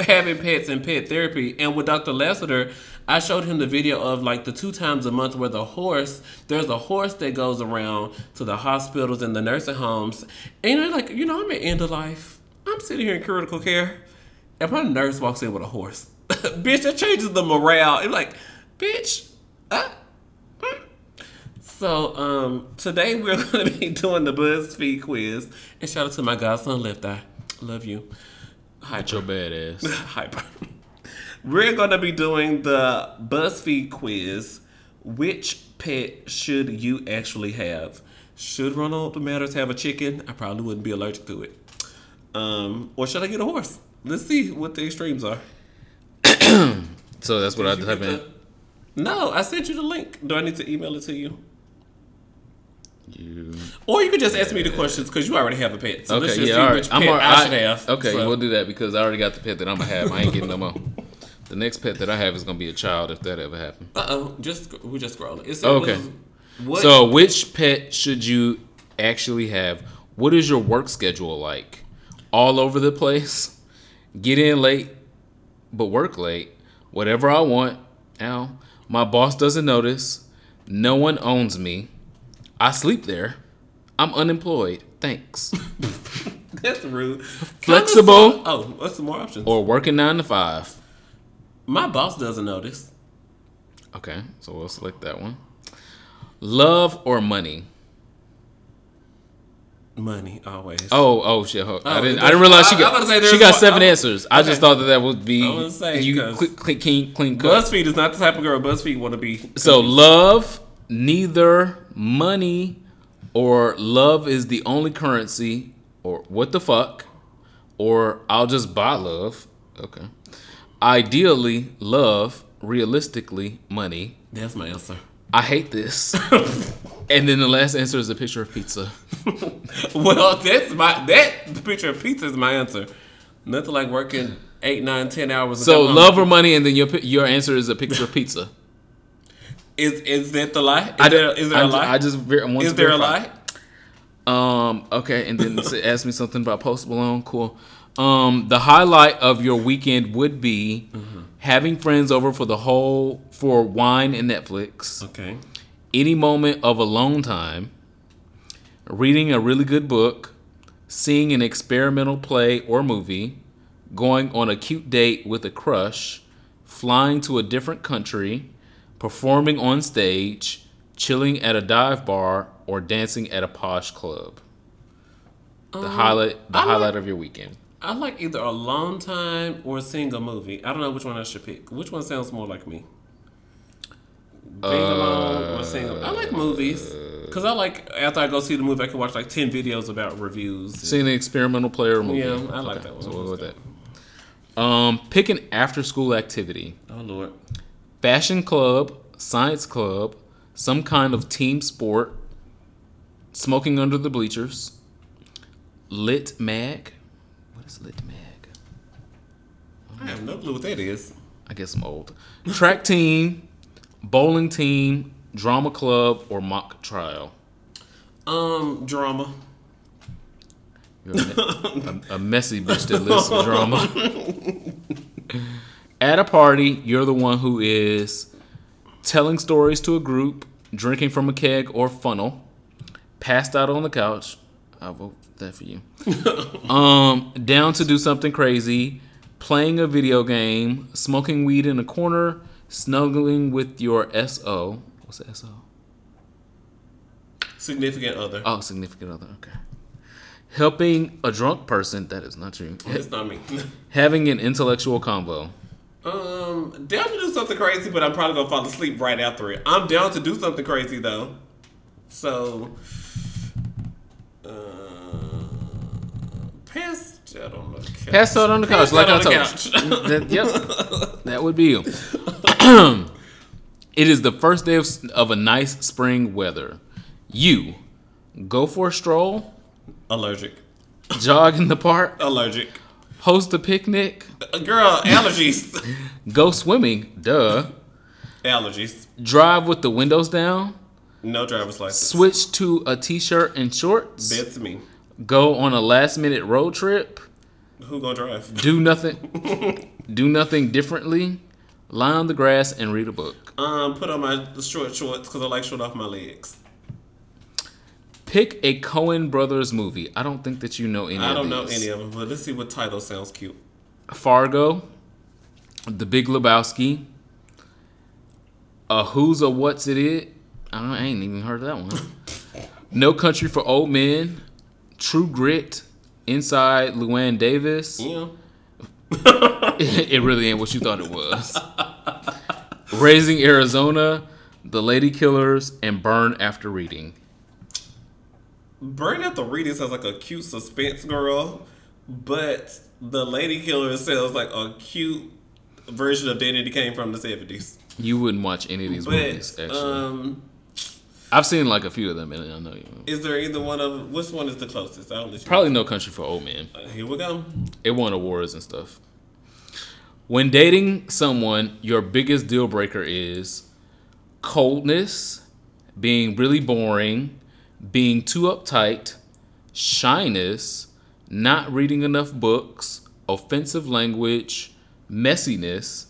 having pets and pet therapy. And with Dr. Lassiter, I showed him the video of like the two times a month where the horse, there's a horse that goes around to the hospitals and the nursing homes. And you're like, you know, I'm at end of life. I'm sitting here in critical care. And my nurse walks in with a horse. bitch, that changes the morale. It's like, bitch, uh, mm. so um, today we're going to be doing the BuzzFeed quiz. And shout out to my godson, Left Eye. Love you. Hi, Your badass. Hyper. We're going to be doing the BuzzFeed quiz. Which pet should you actually have? Should Ronald Matters have a chicken? I probably wouldn't be allergic to it. Um, or should I get a horse? Let's see what the extremes are. So that's what I Did you type in. the- No, I sent you the link. Do I need to email it to you? You. Or you could just ask me the questions because you already have a pet. So let's Okay, just yeah, see all right. pet I, should have. Okay, So- we'll do that because I already got the pet that I'm gonna have. I ain't getting no more. The next pet that I have is gonna be a child if that ever happens. Uh oh, just we just scrolling. It said, Okay. What, So, which pet should you actually have? What is your work schedule like? All over the place? Get in late, but work late. Whatever I want. Ow. My boss doesn't notice. No one owns me. I sleep there. I'm unemployed. Thanks. that's rude. Flexible. Oh, what's some more options? or working nine to five. My boss doesn't notice. Okay, so we'll select that one. Love or money? Money always. Oh, oh shit! hold- I Oh, didn't. I didn't realize she got. she got one- seven I- answers. I just thought that that would be I was gonna say, you quick, clean, clean cut. BuzzFeed is not the type of girl BuzzFeed want to be. So love, neither money or love is the only currency, or what the fuck, or I'll just buy love. Okay. Ideally, love. Realistically, money. That's my answer. I hate this. and then the last answer is a picture of pizza. well, that's my that the picture of pizza is my answer. Nothing like working eight, nine, ten hours. So love or money, and then your your answer is a picture of pizza. is is that the lie? Is I, there, is there I, a lie? I just want is to there a lie? Um. Okay, and then ask me something about Post Malone. Cool. Um. The highlight of your weekend would be Mm-hmm. having friends over for the whole for wine and Netflix. Okay. Any moment of alone time. Reading a really good book. Seeing an experimental play or movie. Going on a cute date with a crush. Flying to a different country. Performing on stage. Chilling at a dive bar or dancing at a posh club. The highlight, the Um, I like- highlight of your weekend. I like either a long time or seeing a movie. I don't know which one I should pick. Which one sounds more like me? Being alone or seeing. I like movies because I like after I go see the movie, I can watch like ten videos about reviews. Seeing an experimental player movie. Yeah, I like that one. So we'll go with that. Um, pick an after-school activity: Oh lord. fashion club, science club, some kind of team sport, smoking under the bleachers, lit mag. What is lit mag? I have no clue what that is. I guess I'm old. Track team, bowling team, drama club, or mock trial. Um, drama. A, a, messy bitch that lives for drama. At a party, you're the one who is telling stories to a group, drinking from a keg or funnel, passed out on the couch. I'll vote that for you. um, down to do something crazy, playing a video game, smoking weed in a corner, snuggling with your SO. What's the SO? Significant other. Oh, significant other. Okay. Helping a drunk person. That is not you. It's not me. Having an intellectual convo. Um, down to do something crazy, but I'm probably gonna fall asleep right after it. I'm down to do something crazy though. So, uh, passed out on the couch. Passed out on the couch, Passed like I told you. That- yep, that would be you. it is the first day of, of a nice spring weather. You go for a stroll, Allergic. jog in the park, Allergic. host a picnic, Uh, Girl, allergies. go swimming, duh, allergies. drive with the windows down, No driver's license. switch to a t-shirt and shorts, That's me. Go on a last minute road trip, Who gonna drive? do nothing do nothing differently, lie on the grass and read a book. Um, put on my short shorts because I like short off my legs. Pick a Coen Brothers movie. I don't think that you know any I don't know any of them, but let's see what title sounds cute. Fargo, The Big Lebowski, a Who's a What's It It. I ain't even heard of that one. no Country for Old Men, True Grit, Inside Llewyn Davis. Yeah. it really ain't what you thought it was. Raising Arizona, The Lady Killers, and Burn After Reading. Burn After Reading sounds like a cute suspense girl, but the Lady Killer sounds like a cute version of Danny Came from the 70s. You wouldn't watch any of these movies, actually. um, I've seen like a few of them, and I know you. is there either one of which one is the closest? I'll let you Probably No Country for Old Men. Uh, here we go. It won awards and stuff. When dating someone, your biggest deal breaker is coldness, being really boring, being too uptight, shyness, not reading enough books, offensive language, messiness,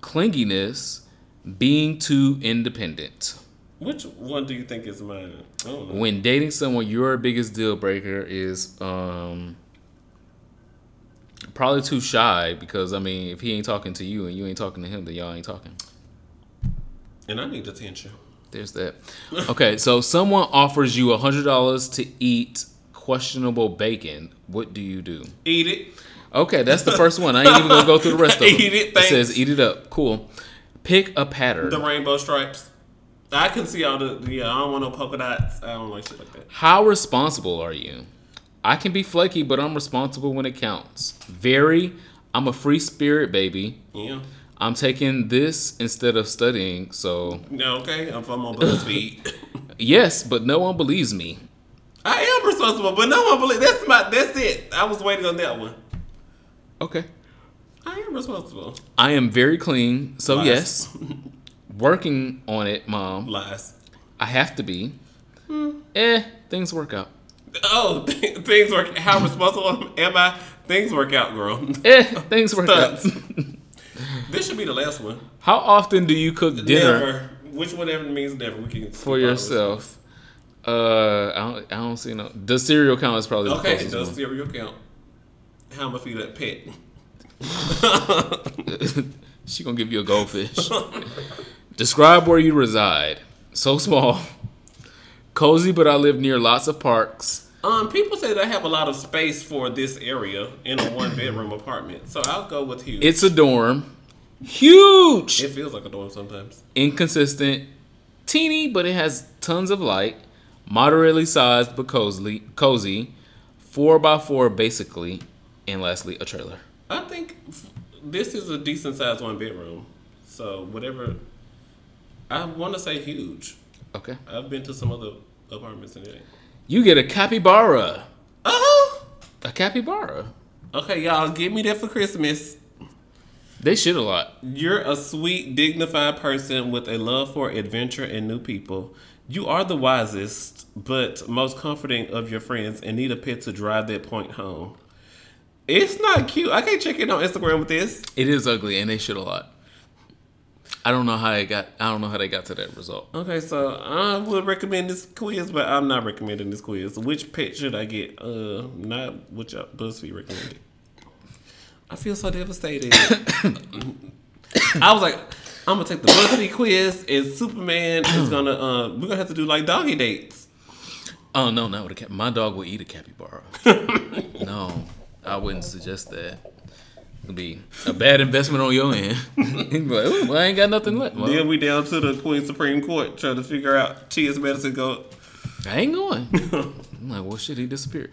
clinginess, being too independent. Which one do you think is mine? I don't know. When dating someone, your biggest deal breaker is um probably too shy because I mean, if he ain't talking to you and you ain't talking to him, then y'all ain't talking. And I need attention. There's that. Okay, so someone offers you a hundred dollars to eat questionable bacon. What do you do? Eat it. Okay, that's the first one. I ain't even gonna go through the rest of them. Eat it, thanks. says eat it up. Cool. Pick a pattern. The rainbow stripes. I can see all the yeah. Uh, I don't want no polka dots. I don't like shit like that. How responsible are you? I can be flaky, but I'm responsible when it counts. Very. I'm a free spirit, baby. Yeah. I'm taking this instead of studying, so No, okay. I'm from on BuzzFeed. yes, but no one believes me. I am responsible, but no one believes. That's my. That's it. I was waiting on that one. Okay. I am responsible. I am very clean, so Lies. yes. Working on it, mom. Lies. I have to be. Eh, things work out. Oh, things work. How responsible am I? Things work out, girl. Eh, things work out. This should be the last one. How often do you cook dinner Never. Which whatever means never. We can for yourself? Uh, I don't, I don't see no. The cereal count is probably Okay, closest does one. cereal count? How am I feed that pet? she gonna give you a goldfish. Describe where you reside. So small. Cozy, but I live near lots of parks. Um, people say that I have a lot of space for this area in a one bedroom apartment, so I'll go with huge. It's a dorm. Huge. it feels like a dorm sometimes. Inconsistent. Teeny, but it has tons of light. Moderately sized, but cozy. Cozy. Four by four, basically. And lastly, a trailer. I think f- this is a decent sized one bedroom. So whatever. I want to say huge. Okay. I've been to some other apartments and it. You get a capybara. Oh. A capybara. Okay, y'all, give me that for Christmas. They shit a lot. You're a sweet, dignified person with a love for adventure and new people. You are the wisest, but most comforting of your friends, and need a pet to drive that point home. It's not cute. I can't check in on Instagram with this. It is ugly, and they shit a lot. I don't know how they got. I don't know how they got to that result. Okay, so I would recommend this quiz, but I'm not recommending this quiz. Which pet should I get? Uh, not which BuzzFeed recommended. I feel so devastated. I was like, I'm gonna take the BuzzFeed quiz, and Superman is gonna. Uh, we're gonna have to do like doggy dates. Oh no, not with a cat. My dog will eat a capybara. no, I wouldn't suggest that. It'd be a bad investment on your end. Like, well, I ain't got nothing left. Well, Then we down to the Queen Supreme Court trying to figure out Tia's medicine go. I ain't going. I'm like, well, shit, he disappeared.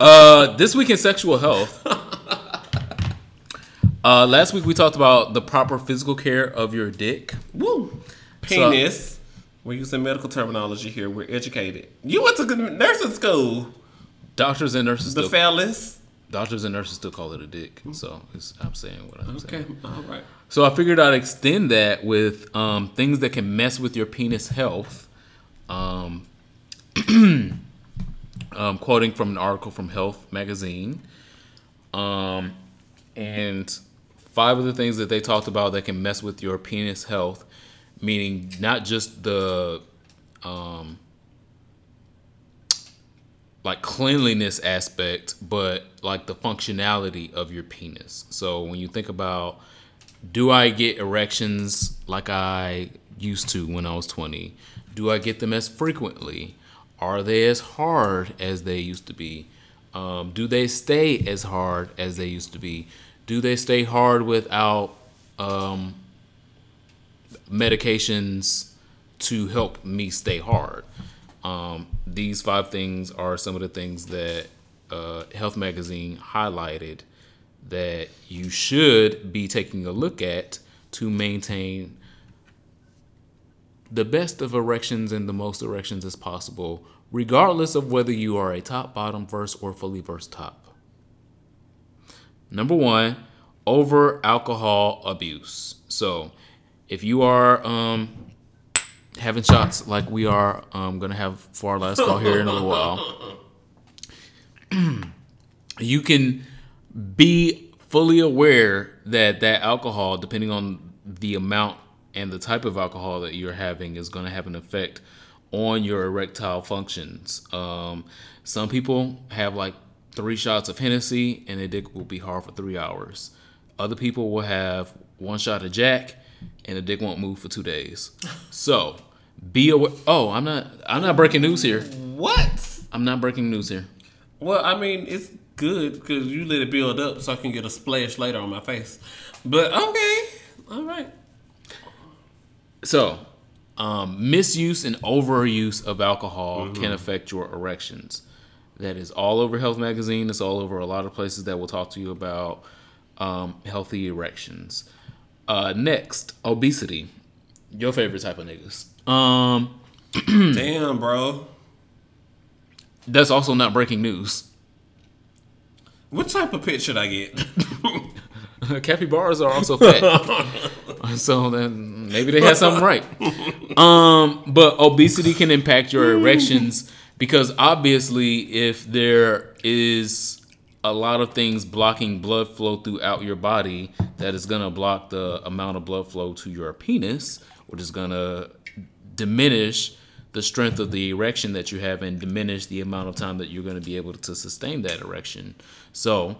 Uh, this week in sexual health. Uh, last week we talked about the proper physical care of your dick. Woo! Penis. We're using medical terminology here. We're educated. You went to nursing school. Doctors and nurses The phallus. Doctors and nurses still call it a dick. So it's, I'm saying what I'm saying. Okay, all right. So I figured I'd extend that with um, things that can mess with your penis health. Um, um, quoting from an article from Health Magazine. Um, and five of the things that they talked about that can mess with your penis health, meaning not just the um, like cleanliness aspect, but like the functionality of your penis. So when you think about do I get erections like I used to when I was 20? Do I get them as frequently? Are they as hard as they used to be? Um, do they stay as hard as they used to be? Do they stay hard without um, medications to help me stay hard? Um, these five things are some of the things that uh, Health Magazine highlighted that you should be taking a look at to maintain the best of erections and the most erections as possible, regardless of whether you are a top, bottom, verse, or fully versed top. Number one, over alcohol abuse. So, if you are um, having shots like we are um, gonna have for our last call here in a little while, you can be fully aware that that alcohol, depending on the amount and the type of alcohol that you're having, is to have an effect on your erectile functions. Um, some people have like three shots of Hennessy and their dick will be hard for three hours. Other people will have one shot of Jack and the dick won't move for two days. So be aware. Oh, I'm not. I'm not breaking news here. What? I'm not breaking news here. Well, I mean, it's good because you let it build up so I can get a splash later on my face. But okay, all right. So, um, misuse and overuse of alcohol can affect your erections. That is all over Health Magazine. It's all over a lot of places that will talk to you about um, healthy erections. Uh, next, obesity. Your favorite type of niggas. Um, Damn, bro. that's also not breaking news. What type of pit should I get? Capybaras are also fat. so then maybe they had something right. Um, but obesity can impact your erections because obviously if there is a lot of things blocking blood flow throughout your body, that is gonna block the amount of blood flow to your penis, which is gonna diminish the strength of the erection that you have and diminish the amount of time that you're going to be able to sustain that erection. So,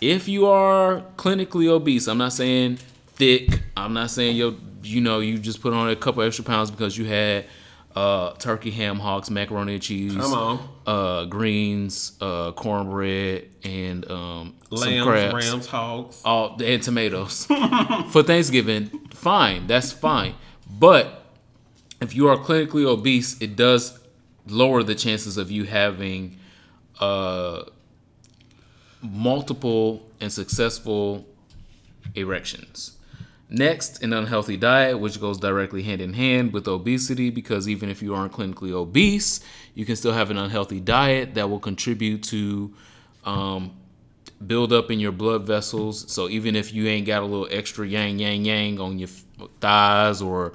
if you are clinically obese, I'm not saying thick. I'm not saying you you know you just put on a couple extra pounds because you had uh, turkey, ham, hocks, macaroni and cheese, Come on. uh, greens, uh, cornbread, and um, some crabs rams, hogs. all and tomatoes for Thanksgiving, fine, that's fine. But if you are clinically obese, it does lower the chances of you having uh, multiple and successful erections. Next, an unhealthy diet, which goes directly hand in hand with obesity, because even if you aren't clinically obese, you can still have an unhealthy diet that will contribute to um, build up in your blood vessels. So even if you ain't got a little extra yang yang yang on your thighs or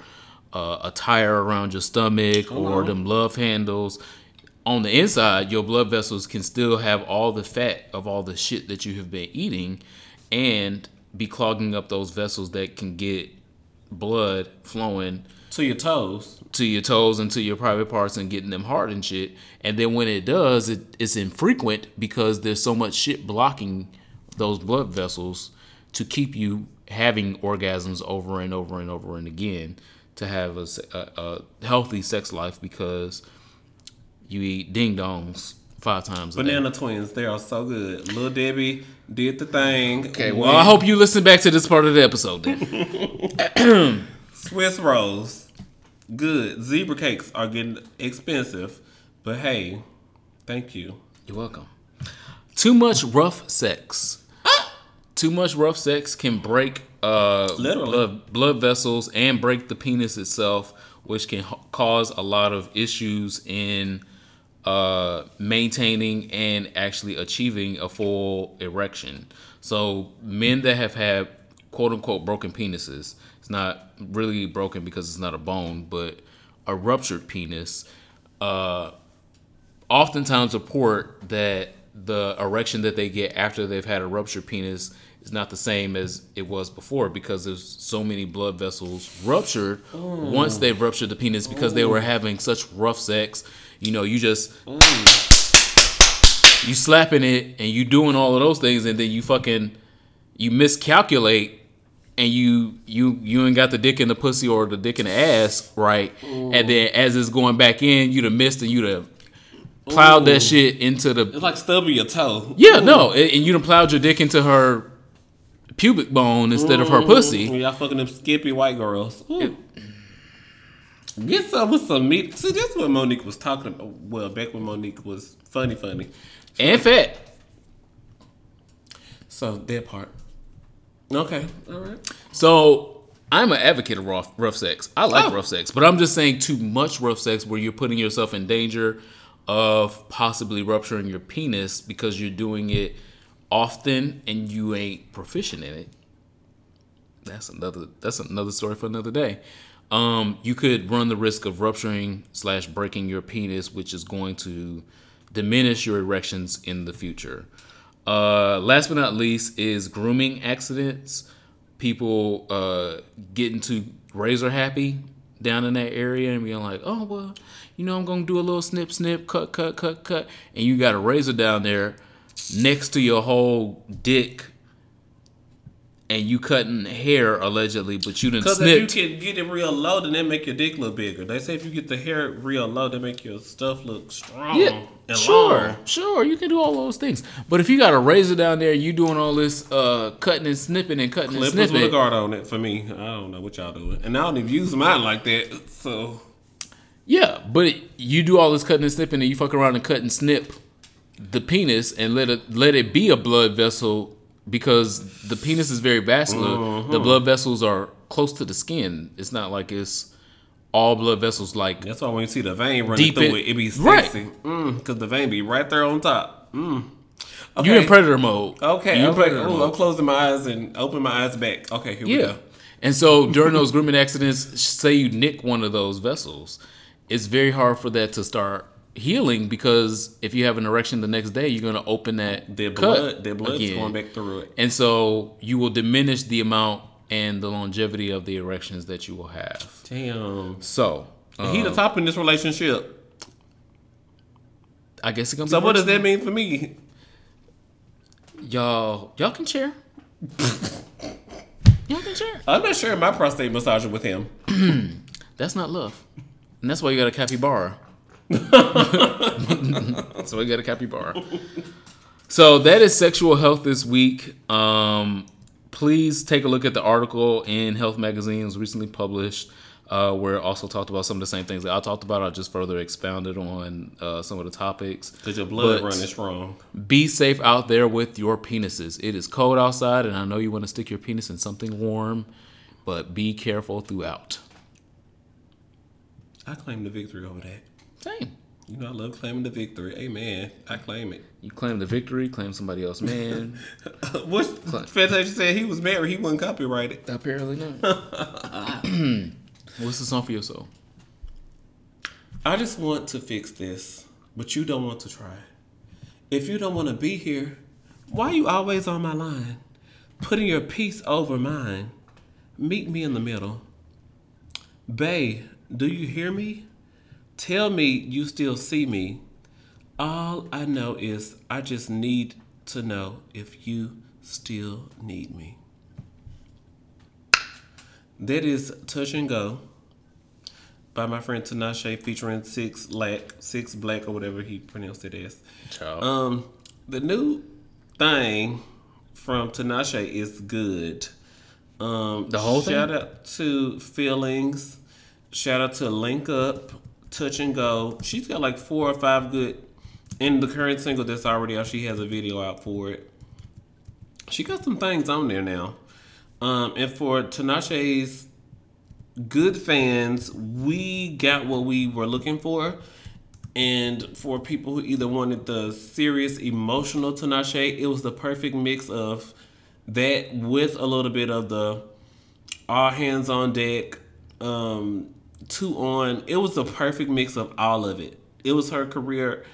uh, a tire around your stomach or them love handles. On the inside, your blood vessels can still have all the fat of all the shit that you have been eating and be clogging up those vessels that can get blood flowing To your toes. to your toes and to your private parts and getting them hard and shit. And then when it does, it, it's infrequent because there's so much shit blocking those blood vessels to keep you having orgasms over and over and over and again to have a, a, a healthy sex life because you eat ding dongs five times a day. Banana twins, they are so good. Little Debbie did the thing. Okay, well, I hope you listen back to this part of the episode then. Swiss rolls, good. Zebra cakes are getting expensive, but hey, thank you. You're welcome. Too much rough sex. Too much rough sex can break uh, blood, blood vessels and break the penis itself, which can h- cause a lot of issues in uh, maintaining and actually achieving a full erection. So, men that have had quote unquote broken penises, it's not really broken because it's not a bone, but a ruptured penis, uh, oftentimes report that the erection that they get after they've had a ruptured penis is not the same as it was before because there's so many blood vessels ruptured once they've ruptured the penis because they were having such rough sex. You know, you just you slapping it and you doing all of those things and then you fucking you miscalculate and you you you ain't got the dick in the pussy or the dick in the ass right and then as it's going back in you'd have missed and you'd have plowed Ooh. that shit into the It's like stubbing your toe. yeah no and and you'd have plowed your dick into her pubic bone instead of her pussy Y'all fucking them skippy white girls. Get some with some meat. See, that's what Mo'Nique was talking about. Well, back when Mo'Nique was funny, funny. and fat So that part. Okay, all right. So I'm an advocate of rough, rough sex. I like Oh. rough sex, but I'm just saying too much rough sex where you're putting yourself in danger of possibly rupturing your penis because you're doing it often and you ain't proficient in it. That's another that's another story for another day. Um, you could run the risk of rupturing slash breaking your penis, which is going to diminish your erections in the future. Uh, last but not least is grooming accidents. People uh, getting too razor happy down in that area and being like, oh well, you know, I'm gonna do a little snip, snip, cut, cut, cut, cut, and you got a razor down there next to your whole dick, and you cutting hair allegedly, but you didn't Because if you can get it real low, then that make your dick look bigger. They say if you get the hair real low, they make your stuff look strong Yeah, and sure, long. sure, you can do all those things. But if you got a razor down there, you doing all this uh, cutting and snipping and cutting and Clippers with a snipping. guard on it for me. I don't know what y'all doing, and I don't even use mine like that. So Yeah, but you do all this cutting and snipping, and you fuck around and cut and snip the penis and let it let it be a blood vessel because the penis is very vascular. Mm-hmm. The blood vessels are close to the skin. It's not like it's all blood vessels like that's why when you see the vein running Deep through in- it, it be Right. sexy. Because the vein be right there on top. Mm. Okay. you in predator mode. Okay, You in okay. predator Ooh, mode. I'm closing my eyes and opening my eyes back. Okay, here we Yeah. go. And so during those grooming accidents, say you nick one of those vessels, it's very hard for that to start healing because if you have an erection the next day, you're going to open that Their cut blood, their blood's again. going back through it. And so you will diminish the amount and the longevity of the erections that you will have. Damn. So uh, he the top in this relationship. I guess it comes. So what does that mean for me? y'all? Y'all can share. y'all can share. I'm not sharing my prostate massager with him. That's not love, and that's why you got a capybara. why you got a capybara. So that is sexual health this week. Um, please take a look at the article in Health Magazine. It was recently published. Uh, where it also talked about some of the same things that I talked about. I just further expounded on uh, some of the topics. Because your blood But- running strong. Be safe out there with your penises. It is cold outside, and I know you want to stick your penis in something warm, but be careful throughout. I claim the victory over that. Same. You know, I love claiming the victory. Amen. I claim it. You claim the victory, claim somebody else man. what Fantasia said he was married, he wasn't copyrighted. Apparently not. What's the song for your soul? I just want to fix this, but you don't want to try. If you don't want to be here, why you always on my line? Putting your peace over mine. Meet me in the middle. Bay, do you hear me? Tell me you still see me. All I know is I just need to know if you still need me. That is Touch and Go by my friend Tinashe featuring 6LACK, Six Black or whatever he pronounced it as. Child. Um, the new thing from Tinashe is good. Um, The whole thing? shout out to Feelings. Shout out to Link Up, Touch and Go. She's got like four or five good. In the current single that's already out, she has a video out for it. She got some things on there now. Um, and for Tinashe's good fans, we got what we were looking for. And for people who either wanted the serious emotional Tinashe, it was the perfect mix of that with a little bit of the all hands on deck, um, two on. It was the perfect mix of all of it. It was her career,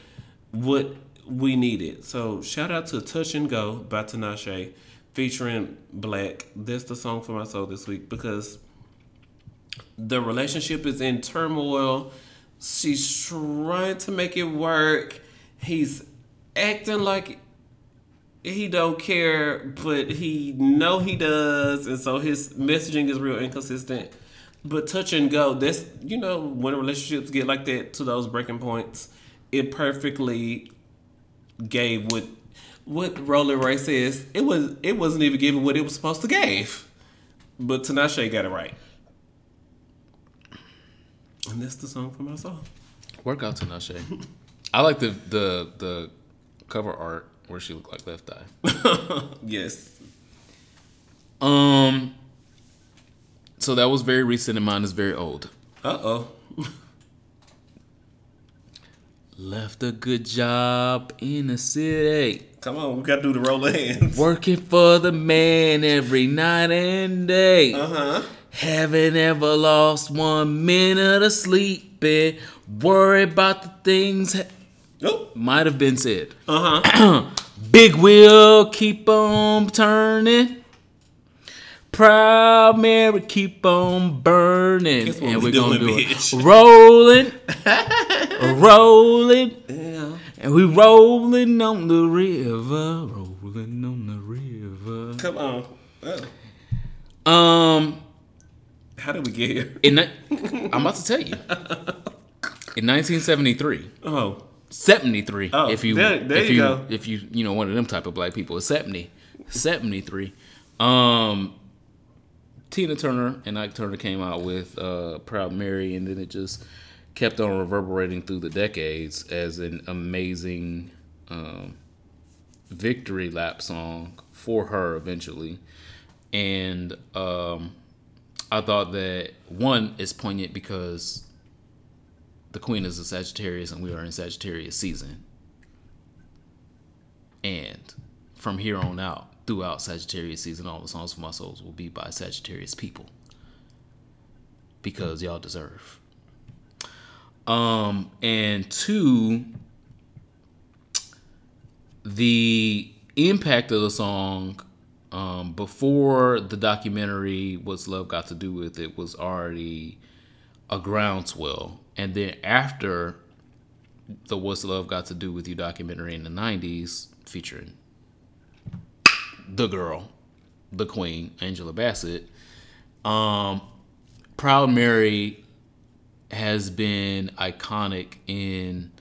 what we needed. So shout out to Touch and Go by Tinashe featuring 6LACK. That's the song for my soul this week because the relationship is in turmoil. She's trying to make it work. He's acting like he don't care, but he know he does, and so his messaging is real inconsistent. But touch and go, that's you know when relationships get like that to those breaking points, it perfectly gave what what Roller Ray says. It was it wasn't even giving what it was supposed to give, but Tinashe got it right. And that's the song for my soul. Work out Tinashe. I like the the the cover art where she looked like Left Eye. Yes. Um. So that was very recent, and mine is very old. Uh oh. Left a good job in the city, Come on, we gotta do the roll of hands. working for the man every night and day. Uh huh. Haven't ever lost one minute of sleeping. Worry about the things ha- Oh. might have been said. Uh huh. Big wheel keep on turning. Proud Mary keep on burning. And we we're gonna do bitch? it. Rolling. rolling. Yeah. And we rolling on the river. Rolling on the river. Come on. Oh. Um How did we get here? in ni- I'm about to tell you. In 1973. Oh. 73 Oh, if you there- there if you you, go. if you you know one of them type of black people it's 70 73 um tina turner and ike turner came out with uh proud mary and then it just kept on reverberating through the decades as an amazing um victory lap song for her eventually and um i thought that one is poignant because the queen is a Sagittarius and we are in Sagittarius season. And from here on out, throughout Sagittarius season, all the songs for my souls will be by Sagittarius people. Because y'all deserve. Um, and two, the impact of the song um, before the documentary What's Love Got to Do with It was already a groundswell. And then after the What's Love Got to Do with You documentary in the 90s, featuring the girl, the queen, Angela Bassett, um, Proud Mary has been iconic in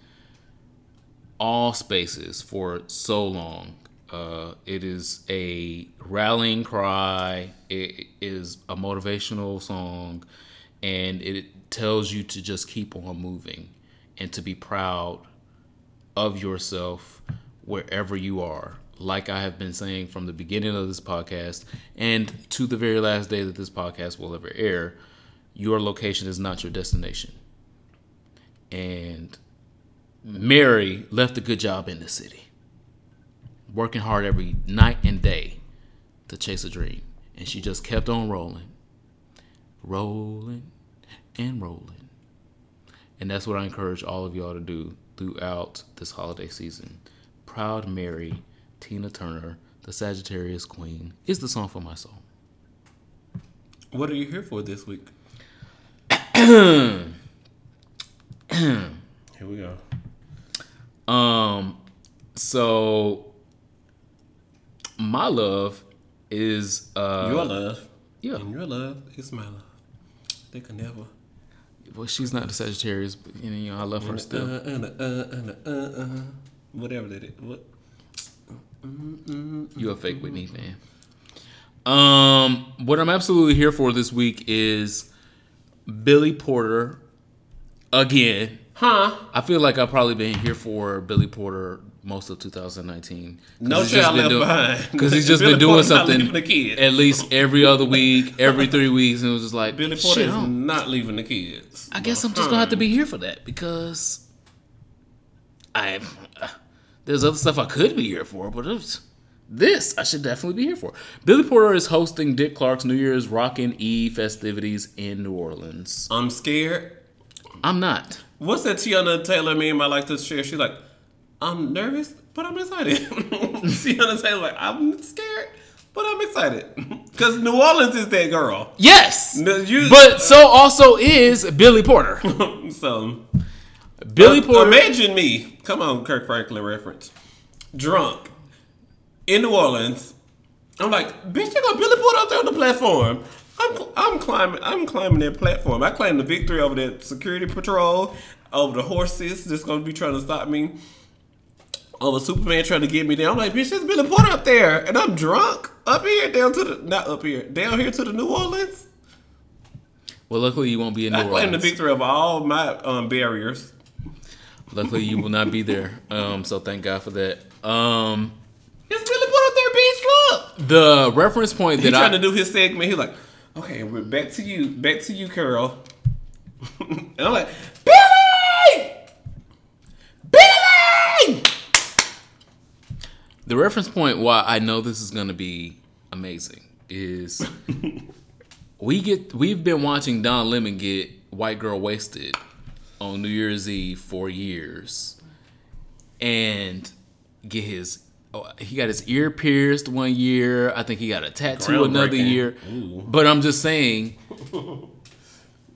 all spaces for so long. Uh, it is a rallying cry. It is a motivational song, and it tells you to just keep on moving and to be proud of yourself wherever you are. Like I have been saying from the beginning of this podcast and to the very last day that this podcast will ever air, your location is not your destination. And Mary left a good job in the city, working hard every night and day to chase a dream. And she just kept on rolling, rolling, and rolling. And that's what I encourage all of y'all to do throughout this holiday season. Proud Mary, Tina Turner, the Sagittarius Queen, is the song for my soul. What are you here for this week? here we go. Um, so my love is uh Your love. yeah. And your love is my love. They can never. Well, she's not the Sagittarius, but you know I love her Uh, still. uh, uh, uh, uh, uh, uh. Whatever that is. What? You a fake Whitney fan. Um, what I'm absolutely here for this week is Billy Porter again. Huh? I feel like I've probably been here for Billy Porter most of 2019. No child left behind. Because he's just Billy been doing Porter's something the kids. at least every other week, every three weeks, and it was just like, Billy Porter is don't- leaving the kids. I guess I'm just gonna have to be here for that because I there's other stuff I could be here for, but it's, this I should definitely be here for. Billy Porter is hosting Dick Clark's New Year's Rockin' Eve festivities in New Orleans. I'm scared. I'm not. What's that Teyana Taylor meme I like to share? She's like, I'm nervous, but I'm excited. Teyana Taylor like, I'm scared, but I'm excited. Because New Orleans is that girl. Yes, you- but so also is Billy Porter. so Billy Porter. Imagine me. Come on, Kirk Franklin reference. Drunk in New Orleans. I'm like, bitch, you got Billy Porter out there on the platform. I'm, I'm climbing. I'm climbing that platform. I claim the victory over that security patrol, over the horses that's gonna be trying to stop me, over Superman trying to get me down. I'm like, bitch, there's Billy Porter up there, and I'm drunk up here down to the not up here down here to the New Orleans. Well, luckily you won't be in New Orleans. I claim the victory of all my um, barriers. Luckily you will not be there. Um, so thank God for that. Um, It's Billy Porter up there, bitch. Look. the reference point that I. He trying I to do his segment. He's like, okay, we're back to you, back to you, Carol. and I'm like, Billy, Billy. The reference point why I know this is gonna be amazing is we get we've been watching Don Lemon get white girl wasted on New Year's Eve for years, and get his oh, he got his ear pierced one year. I think he got a tattoo another year. Ooh. But I'm just saying,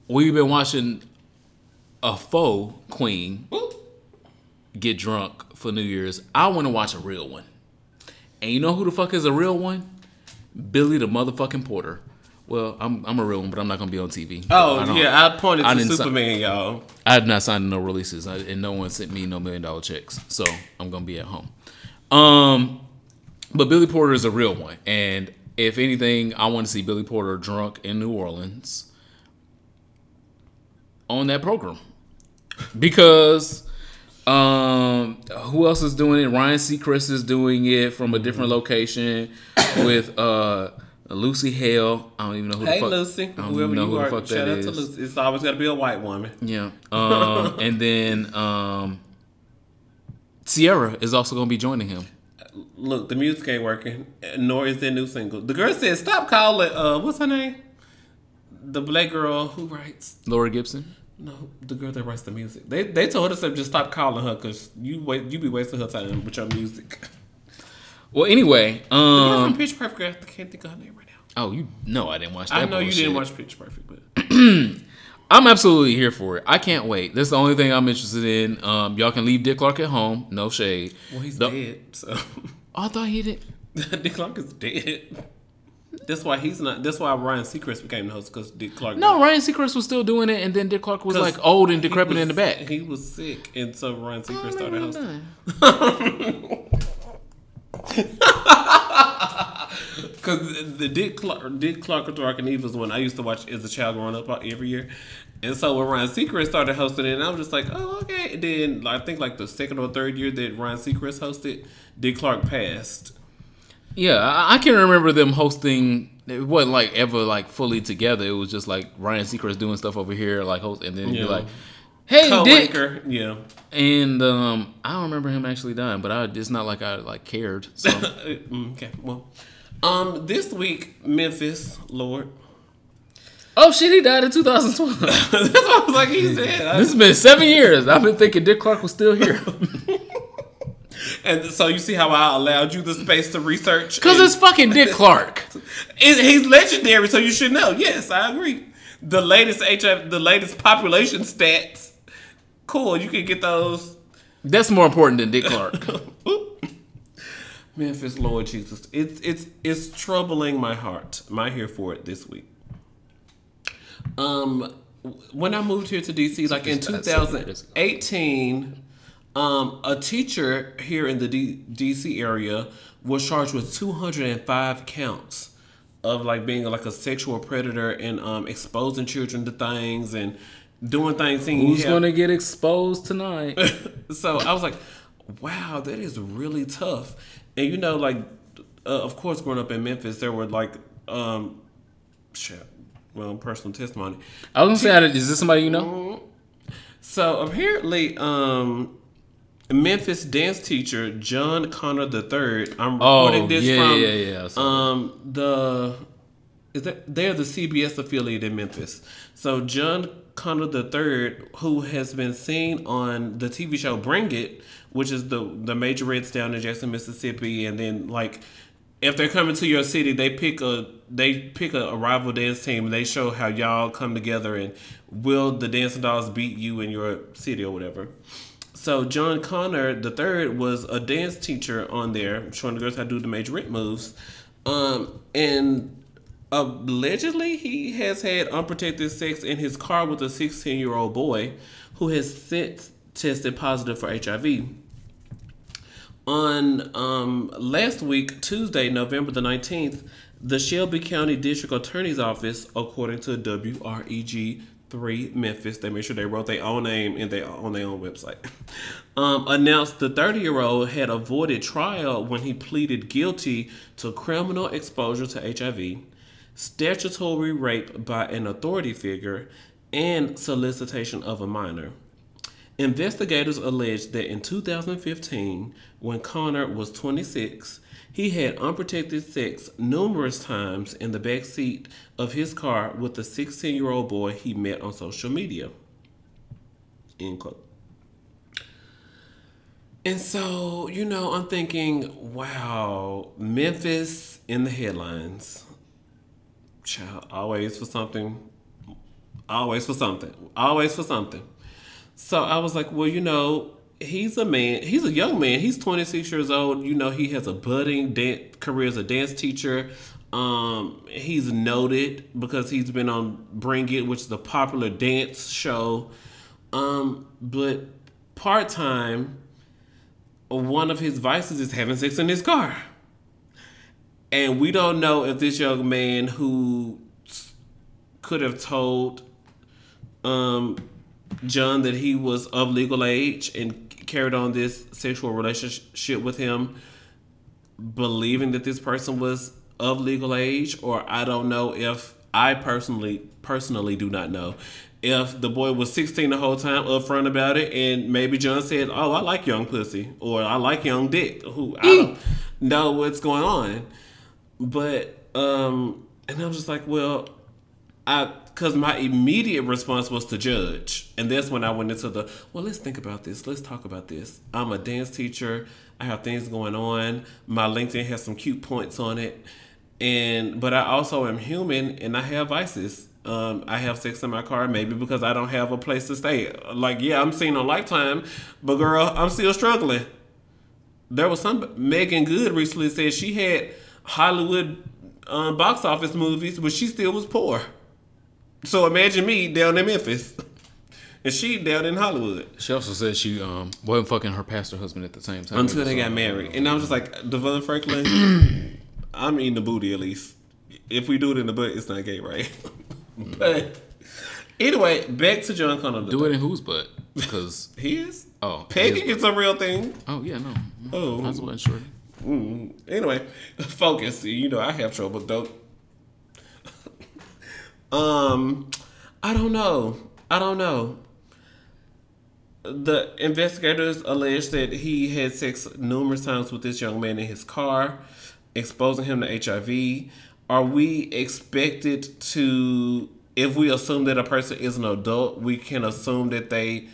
we've been watching a faux queen get drunk for New Year's. I want to watch a real one. And you know who the fuck is a real one? Billy the motherfucking Porter. Well, I'm I'm a real one, but I'm not gonna be on TV. Oh I yeah, I pointed I to si- Superman, y'all. I have not signed no releases, I, and no one sent me no million dollar checks, so I'm gonna be at home. Um, but Billy Porter is a real one, and if anything, I want to see Billy Porter drunk in New Orleans on that program because um, who else is doing it? Ryan Seacrest is doing it from a different location with uh Lucy Hale. I don't even know who Hey the fuck. Hey Lucy, I don't whoever even know you who are, the fuck shout that out to. Lucy. It's always got to be a white woman. Yeah. Um, and then um, Ciara is also going to be joining him. Look, the music ain't working, nor is their new single. The girl said, "Stop calling." Uh, what's her name? The black girl who writes. Laura Gibson. No, the girl that writes the music. They they told us to just stop calling her because you wait you be wasting her time with your music. Well, anyway, The girl from um, Pitch Perfect. I can't think of her name right now. oh, you know I didn't watch that. I know you didn't watch Pitch Perfect, but I'm absolutely here for it. I can't wait. That's the only thing I'm interested in. Um, y'all can leave Dick Clark at home. No shade. well, he's The- dead. So Oh, I thought he did. Dick Clark is dead. That's why he's not. That's why Ryan Seacrest became the host because Dick Clark. No, died. Ryan Seacrest was still doing it, and then Dick Clark was like old and decrepit was- in the back. He was sick, and so Ryan Seacrest started hosting. Because the Dick Clark, Dick Clark of Dark and Eve was one I used to watch as a child growing up every year. And so when Ryan Seacrest started hosting it, I was just like, oh, okay. And then I think like the second or third year that Ryan Seacrest hosted, Dick Clark passed. Yeah, I, I can remember them hosting. It wasn't like ever like fully together. It was just like Ryan Seacrest doing stuff over here, like host, and then Yeah. you're like, "Hey, Dick," Co-anchor, yeah. and um, I don't remember him actually dying, but I, it's not like I like cared. So Mm, okay, well, um, this week Memphis, Lord, Oh shit, he died in 2012. That's what I was like. He said. I- this has been seven years. I've been thinking Dick Clark was still here. and so you see how I allowed you the space to research. Because it's fucking Dick Clark. It- he's legendary, so you should know. Yes, I agree. The latest HIV, the latest population stats. Cool, you can get those. That's more important than Dick Clark. Memphis, Lord Jesus, it's it's it's troubling my heart. My here for it this week. Um, when I moved here to DC, like in Just about seven years ago. 2018, um, a teacher here in the D- DC area was charged with 205 counts of like being like a sexual predator and um, exposing children to things and doing things. Who's gonna get exposed tonight? so I was like, wow, that is really tough. And you know, like, uh, of course, growing up in Memphis, there were like, um, shit, well, personal testimony. I was gonna say, is this somebody you know? So apparently, um, Memphis dance teacher John Connor III. I'm Oh, recording this yeah, from yeah, yeah, um the is that they're the CBS affiliate in Memphis. So John Connor the Third, who has been seen on the TV show Bring It, which is the the majorettes down in Jackson, Mississippi, and then like if they're coming to your city, they pick a they pick a, a rival dance team. and They show how y'all come together and will the dancing dolls beat you in your city or whatever. So John Connor the third was a dance teacher on there, showing the girls how to do the major rent moves. Um, and allegedly he has had unprotected sex in his car with a 16 year old boy who has since tested positive for HIV. On um, last week, Tuesday, November the 19th, the Shelby County District Attorney's Office, according to WREG 3 Memphis, they made sure they wrote their own name in their, on their own website, um, announced the 30 year old had avoided trial when he pleaded guilty to criminal exposure to HIV, statutory rape by an authority figure, and solicitation of a minor. Investigators allege that in 2015, when Connor was 26, he had unprotected sex numerous times in the back seat of his car with a 16 year old boy he met on social media. End quote. And so, you know, I'm thinking, wow, Memphis in the headlines. Always for something. Always for something. Always for something. So I was like, well, you know, he's a man. He's a young man. He's 26 years old. You know, he has a budding dan- career as a dance teacher. Um, he's noted because he's been on Bring It, which is a popular dance show. Um, but part time, one of his vices is having sex in his car. And we don't know if this young man who could have told um, John that he was of legal age and carried on this sexual relationship with him, believing that this person was of legal age, or I don't know if I personally personally do not know if the boy was 16 the whole time upfront about it and maybe John said, "Oh, I like young pussy" or "I like young dick." Who I don't know what's going on. But um and I was just like, well, I because my immediate response was to judge, and that's when I went into the well. Let's think about this. Let's talk about this. I'm a dance teacher. I have things going on. My LinkedIn has some cute points on it, and but I also am human, and I have vices. Um, I have sex in my car, maybe because I don't have a place to stay. Like, yeah, I'm seen on Lifetime, but girl, I'm still struggling. There was some Meagan Good recently said she had Hollywood um, box office movies, but she still was poor. So imagine me down in Memphis, and she down in Hollywood She also said she um wasn't fucking her pastor husband at the same time. until they got married. And I was just like, DeVon Franklin, I'm eating the booty at least. If we do it in the butt, it's not gay, right? but anyway, back to John Connor. Do it in whose butt? Because He is. oh, Pegging is a real thing. Oh yeah, no. Oh. I was wasn't sure. Mm. Anyway, focus. You know, I have trouble though. um, I don't know. I don't know. The investigators allege that he had sex numerous times with this young man in his car, exposing him to HIV. Are we expected to if we assume that a person is an adult, we can assume that they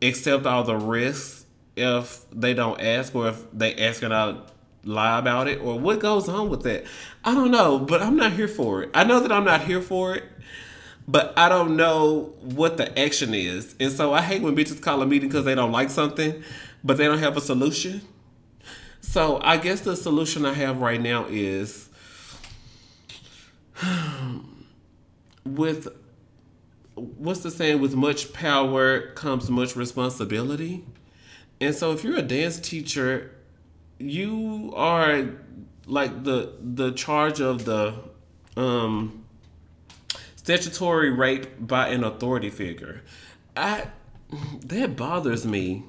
accept all the risks if they don't ask or if they ask and I lie about it or what goes on with that. I don't know, but I'm not here for it. I know that I'm not here for it, but I don't know what the action is. And so I hate when bitches call a meeting because they don't like something, but they don't have a solution. So I guess the solution I have right now is with what's the saying with much power comes much responsibility. And so if you're a dance teacher, you are like the the charge of the um statutory rape by an authority figure. I that bothers me.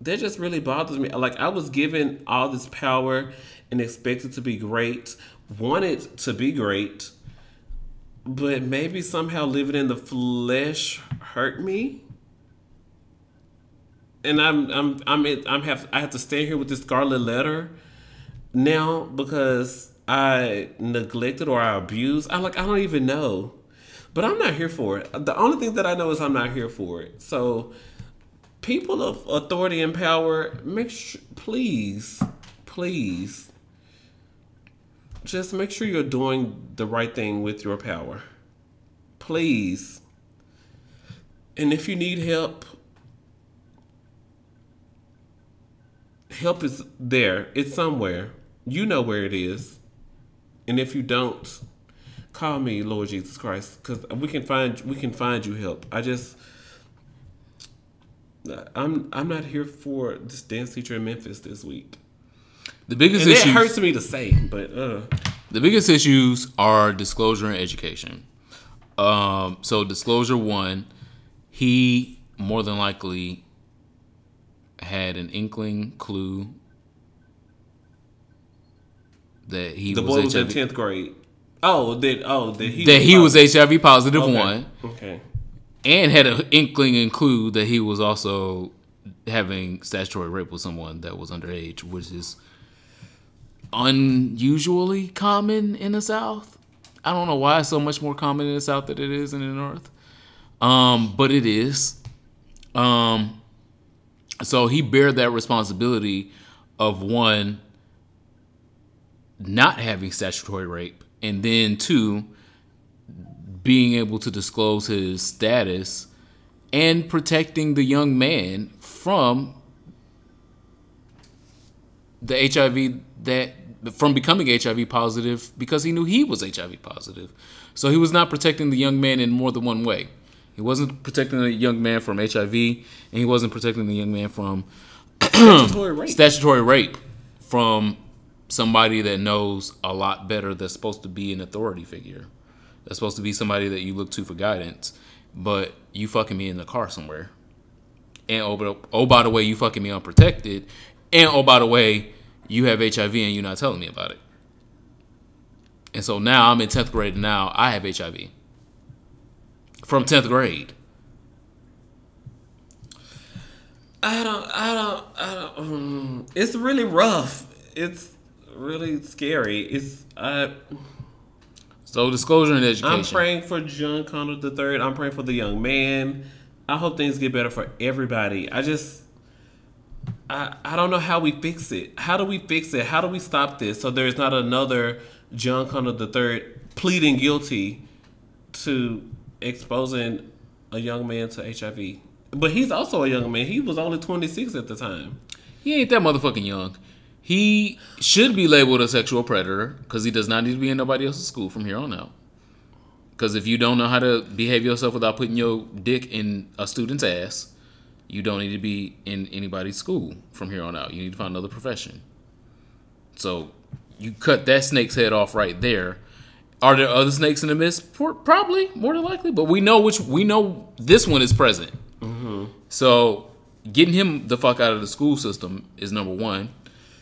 That just really bothers me. Like I was given all this power and expected to be great, wanted to be great, but maybe somehow living in the flesh hurt me. And I'm I'm I'm I'm have I have to stay here with this scarlet letter now because I neglected or I abused. I like I don't even know. But I'm not here for it. The only thing that I know is I'm not here for it. So people of authority and power, make sure please, please just make sure you're doing the right thing with your power. Please. And if you need help, help is there. It's somewhere. You know where it is. And if you don't, call me Lord Jesus Christ cuz we can find we can find you help. I just I'm I'm not here for this dance teacher in Memphis this week. The biggest And it issues hurts me to say, but uh the biggest issues are disclosure and education. Um, so disclosure one, he more than likely had an inkling, clue that he the was boy was in tenth grade. Oh, that oh that he that he was HIV positive Okay. one, Okay. and had an inkling and clue that he was also having statutory rape with someone that was underage, which is unusually common in the South. I don't know why it's so much more common in the South than it is in the North. Um, but it is. Um, so he bear that responsibility of one not having statutory rape, and then two being able to disclose his status and protecting the young man from the HIV that from becoming HIV positive because he knew he was HIV positive. So he was not protecting the young man in more than one way. He wasn't protecting the young man from HIV, and he wasn't protecting the young man from Statutory rape. statutory rape from somebody that knows a lot better that's supposed to be an authority figure. That's supposed to be somebody that you look to for guidance. But you fucking me in the car somewhere. And oh, but, oh by the way, you fucking me unprotected. And oh by the way, you have HIV and you're not telling me about it. And so now I'm in 10th grade and now I have HIV. From 10th grade. I don't, I don't, I don't. Um, it's really rough. It's really scary. It's I. So disclosure and education. I'm praying for John Connor the third. I'm praying for the young man. I hope things get better for everybody. I just, I, I don't know how we fix it. How do we fix it? How do we stop this so there's not another John Connor the third pleading guilty to exposing a young man to HIV? But he's also a young man. He was only 26 at the time. He ain't that motherfucking young. He should be labeled a sexual predator because he does not need to be in nobody else's school from here on out. Because if you don't know how to behave yourself without putting your dick in a student's ass, you don't need to be in anybody's school from here on out. You need to find another profession. So you cut that snake's head off right there. Are there other snakes in the mist? Probably, more than likely. But we know which. We know this one is present. So getting him the fuck out of the school system is number one,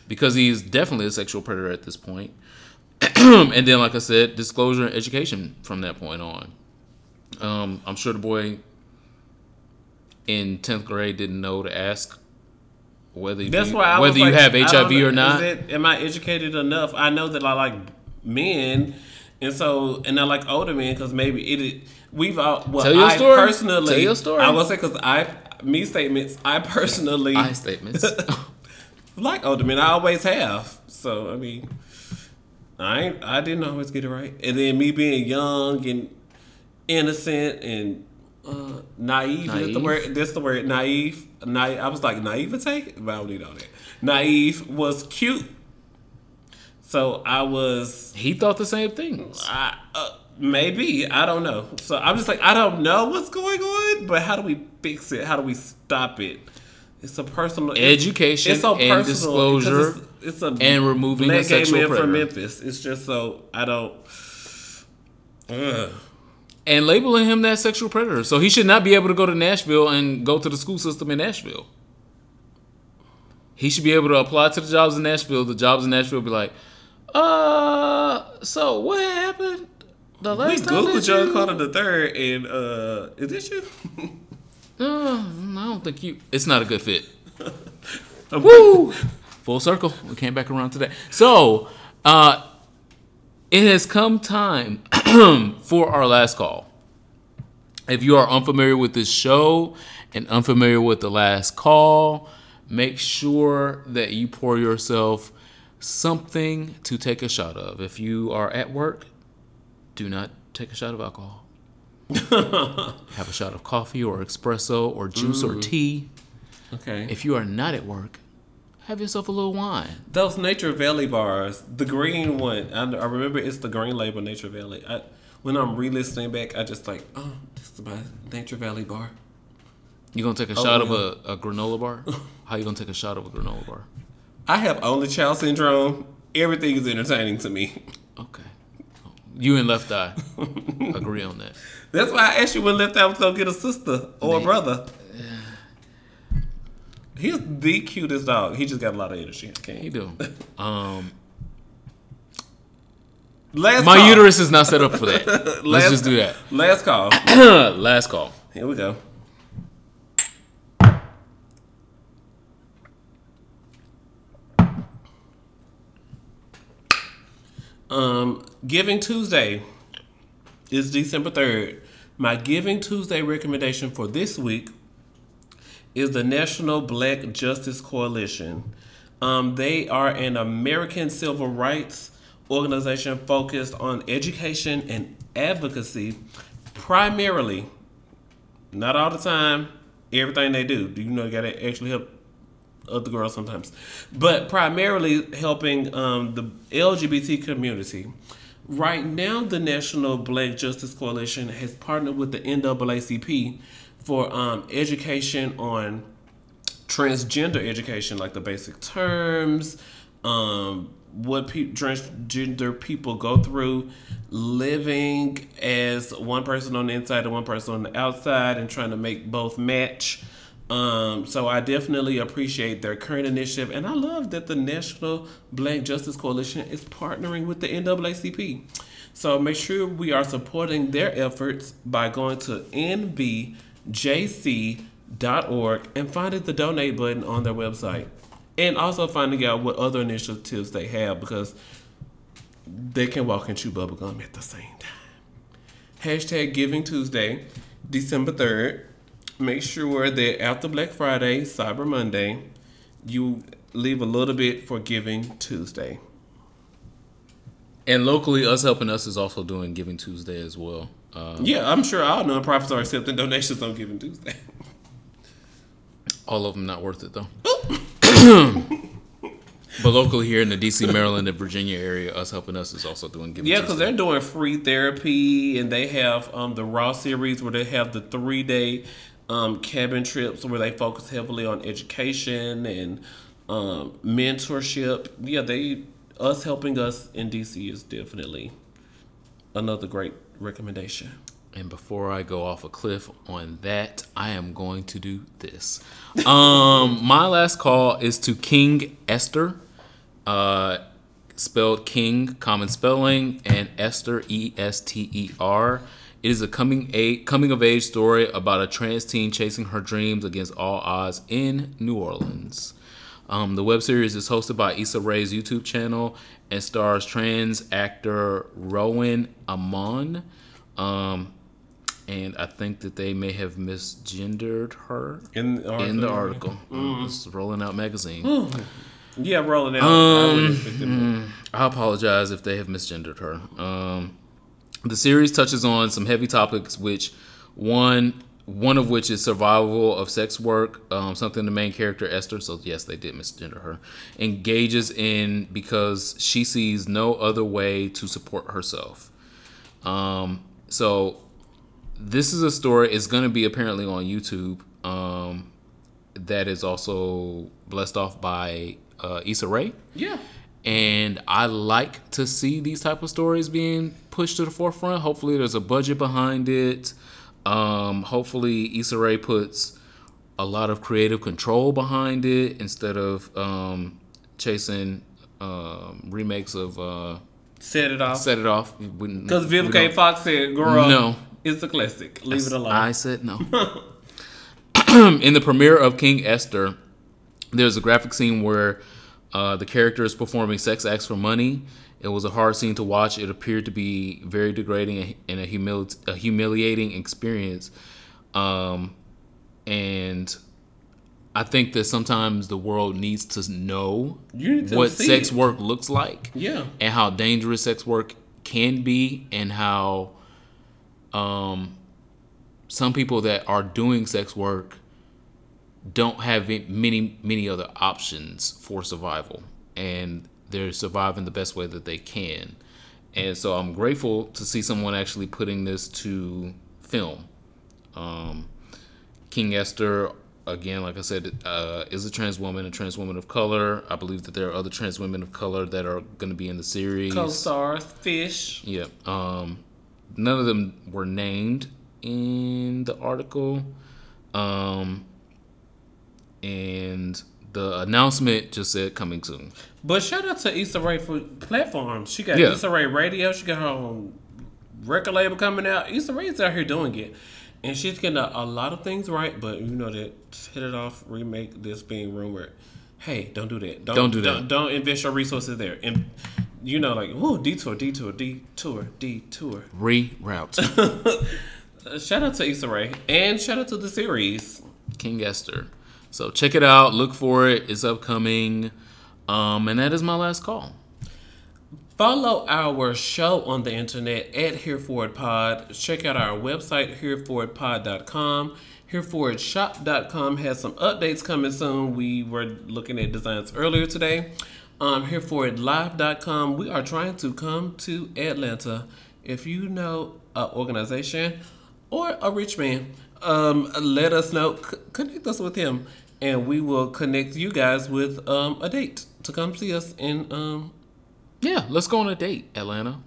because he's definitely a sexual predator at this point. and then, like I said, disclosure and education from that point on. Um, I'm sure the boy in tenth grade didn't know to ask whether you, That's why whether you like, have HIV or not. Is it, am I educated enough? I know that I like men And so, and I like older men because maybe it. We've all. Well, Tell your I story. personally. Tell your story. I will say because I me statements. I personally I statements. like older men. I always have. So I mean, I I didn't always get it right. And then me being young and innocent and uh, naive. That's the word. That's the word. Naive. Naive. I was like naivete, but I don't need all that. Naive was cute. So I was. he thought the same things. I, uh, maybe I don't know. So I'm just like I don't know what's going on, but how do we fix it? How do we stop it? It's a personal it's- Education so and personal disclosure It's, it's a and removing a sexual predator. from Memphis. It's just so I don't. Ugh. and labeling him that sexual predator. So he should not be able to go to Nashville and go to the school system in Nashville. He should be able to apply to the jobs in Nashville. The jobs in Nashville be like, uh, so what happened the We last time? googled John Carter the third, and uh, is this you? Uh, I don't think you. It's not a good fit. Woo! Full circle. We came back around today. So, uh, it has come time for our last call. If you are unfamiliar with this show and unfamiliar with the last call, make sure that you pour yourself something to take a shot of. If you are at work, do not take a shot of alcohol. Have a shot of coffee or espresso or juice or tea. Okay. If you are not at work, have yourself a little wine. Those Nature Valley bars, the green one, I, I remember it's the green label Nature Valley. I, when I'm re-listening back, I just like, oh, this is my Nature Valley bar. You gonna take a Oh, shot of a, a granola bar? How you gonna take a shot of a granola bar? I have only child syndrome. Everything is entertaining to me. Okay. You and Left Eye agree on that. That's why I asked you when Left Eye was gonna get a sister or a brother. He's the cutest dog. He just got a lot of energy. I can't. Do. Um, Last my call. uterus is not set up for that. Let's just do that. Last call. Last call. Here we go. Um, Giving Tuesday is December 3rd. My Giving Tuesday recommendation for this week is the National Black Justice Coalition. Um, they are an American civil rights organization focused on education and advocacy, primarily, not all the time, everything they do. Do you know, you gotta actually help other girls sometimes, but primarily helping um, the LGBT community. Right now, the National Black Justice Coalition has partnered with the NAACP for um, education on transgender education, like the basic terms, um, what pe- transgender people go through, living as one person on the inside and one person on the outside, and trying to make both match. Um, so I definitely appreciate their current initiative, and I love that the National Black Justice Coalition is partnering with the NAACP. So make sure we are supporting their efforts by going to nbjc.org and finding the donate button on their website, and also finding out what other initiatives they have because they can walk and chew bubblegum at the same time. Hashtag Giving Tuesday, December 3rd. Make sure that after Black Friday, Cyber Monday, you leave a little bit for Giving Tuesday. And locally, us helping us is also doing Giving Tuesday as well. Uh, Yeah, I'm sure all nonprofits are accepting donations on Giving Tuesday. all of them not worth it though. but locally here in the DC, Maryland, and Virginia area, us helping us is also doing Giving Yeah, because they're doing free therapy and they have um, the Raw series where they have the three day um, cabin trips where they focus heavily on education and um, mentorship. Yeah, they us helping us in DC is definitely another great recommendation. And before I go off a cliff on that, I am going to do this. Um, my last call is to King Ester, uh, spelled King, common spelling, and Ester, E S T E R. It is a coming a coming of age story about a trans teen chasing her dreams against all odds in New Orleans. Um, the web series is hosted by Issa Rae's YouTube channel and stars trans actor Rowin Amone. Um, and I think that they may have misgendered her In the article. in the article. It's rolling out magazine. Yeah, rolling out. I Um, wouldn't I apologize if they have misgendered her. Um, the series touches on some heavy topics, which one one of which is survival of sex work, um, something the main character Ester. So yes, they did misgender her. Engages in because she sees no other way to support herself. Um, so this is a story. It's going to be apparently on YouTube. Um, that is also blessed off by uh, Issa Rae Yeah. and I like to see these type of stories being pushed to the forefront. Hopefully, there's a budget behind it. Um, hopefully, Issa Rae puts a lot of creative control behind it instead of um, chasing um, remakes of uh, Set it off. Set It Off. Because Vivica. Fox said, girl, No. it's a classic. Leave it alone. I said no. In the premiere of King Ester, there's a graphic scene where uh, the character is performing sex acts for money. It was a hard scene to watch. It appeared to be very degrading and a, a humiliating experience. Um, and I think that sometimes the world needs to know need to what sex it. work looks like yeah. and how dangerous sex work can be and how um some people that are doing sex work don't have many many other options for survival and they're surviving the best way that they can and so i'm grateful to see someone actually putting this to film um king ester again like i said uh, is a trans woman a trans woman of color i believe that there are other trans women of color that are going to be in the series Co-stars, Fish. yeah. Um, none of them were named in the article. Um, and the announcement just said coming soon. But shout out to Issa Rae for platforms. She got Yeah. Issa Rae Radio. She got her own record label coming out. Issa Rae's out here doing it. And she's getting a, a lot of things right, but you know that hit it off remake this being rumored. Hey, don't do that. Don't, Don't do that. Don't, don't invest your resources there. And you know, like, whoa, detour, detour, detour, detour. Reroute shout out to Issa Rae. And shout out to the series. King Ester. So check it out. Look for it. It's upcoming. Um, and that is my last call. Follow our show on the internet at Hereford Pod. Check out our website, herefordpod.com. Herefordshop.com has some updates coming soon. We were looking at designs earlier today. Um, herefordlive.com. We are trying to come to Atlanta. If you know an organization or a rich man, um, let us know. C- connect us with him, and we will connect you guys with um, a date to come see us in um, Yeah, let's go on a date, Atlanta.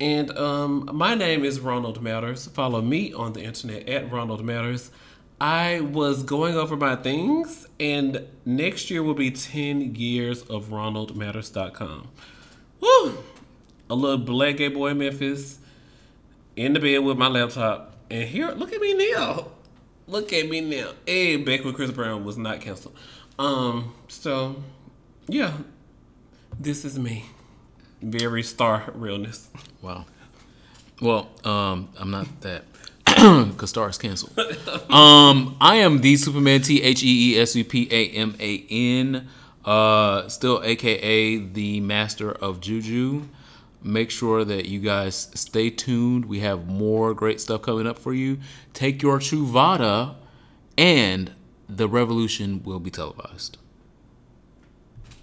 and um, my name is Ronald Matters. Follow me on the internet at Ronald Matters. I was going over my things, and next year will be 10 years of RonaldMatters.com. Woo! A little black gay boy in Memphis, in the bed with my laptop, and here, look at me now. Look at me now. Hey, back when Chris Brown was not canceled. Um, so, yeah, this is me. Very star realness. Wow. Well, um, I'm not that. Cause Star is canceled. um, I am the Superman T H E E S U P A M A N. Uh, still AKA the Master of Juju. Make sure that you guys stay tuned. We have more great stuff coming up for you. Take your Truvada, and the revolution will be televised.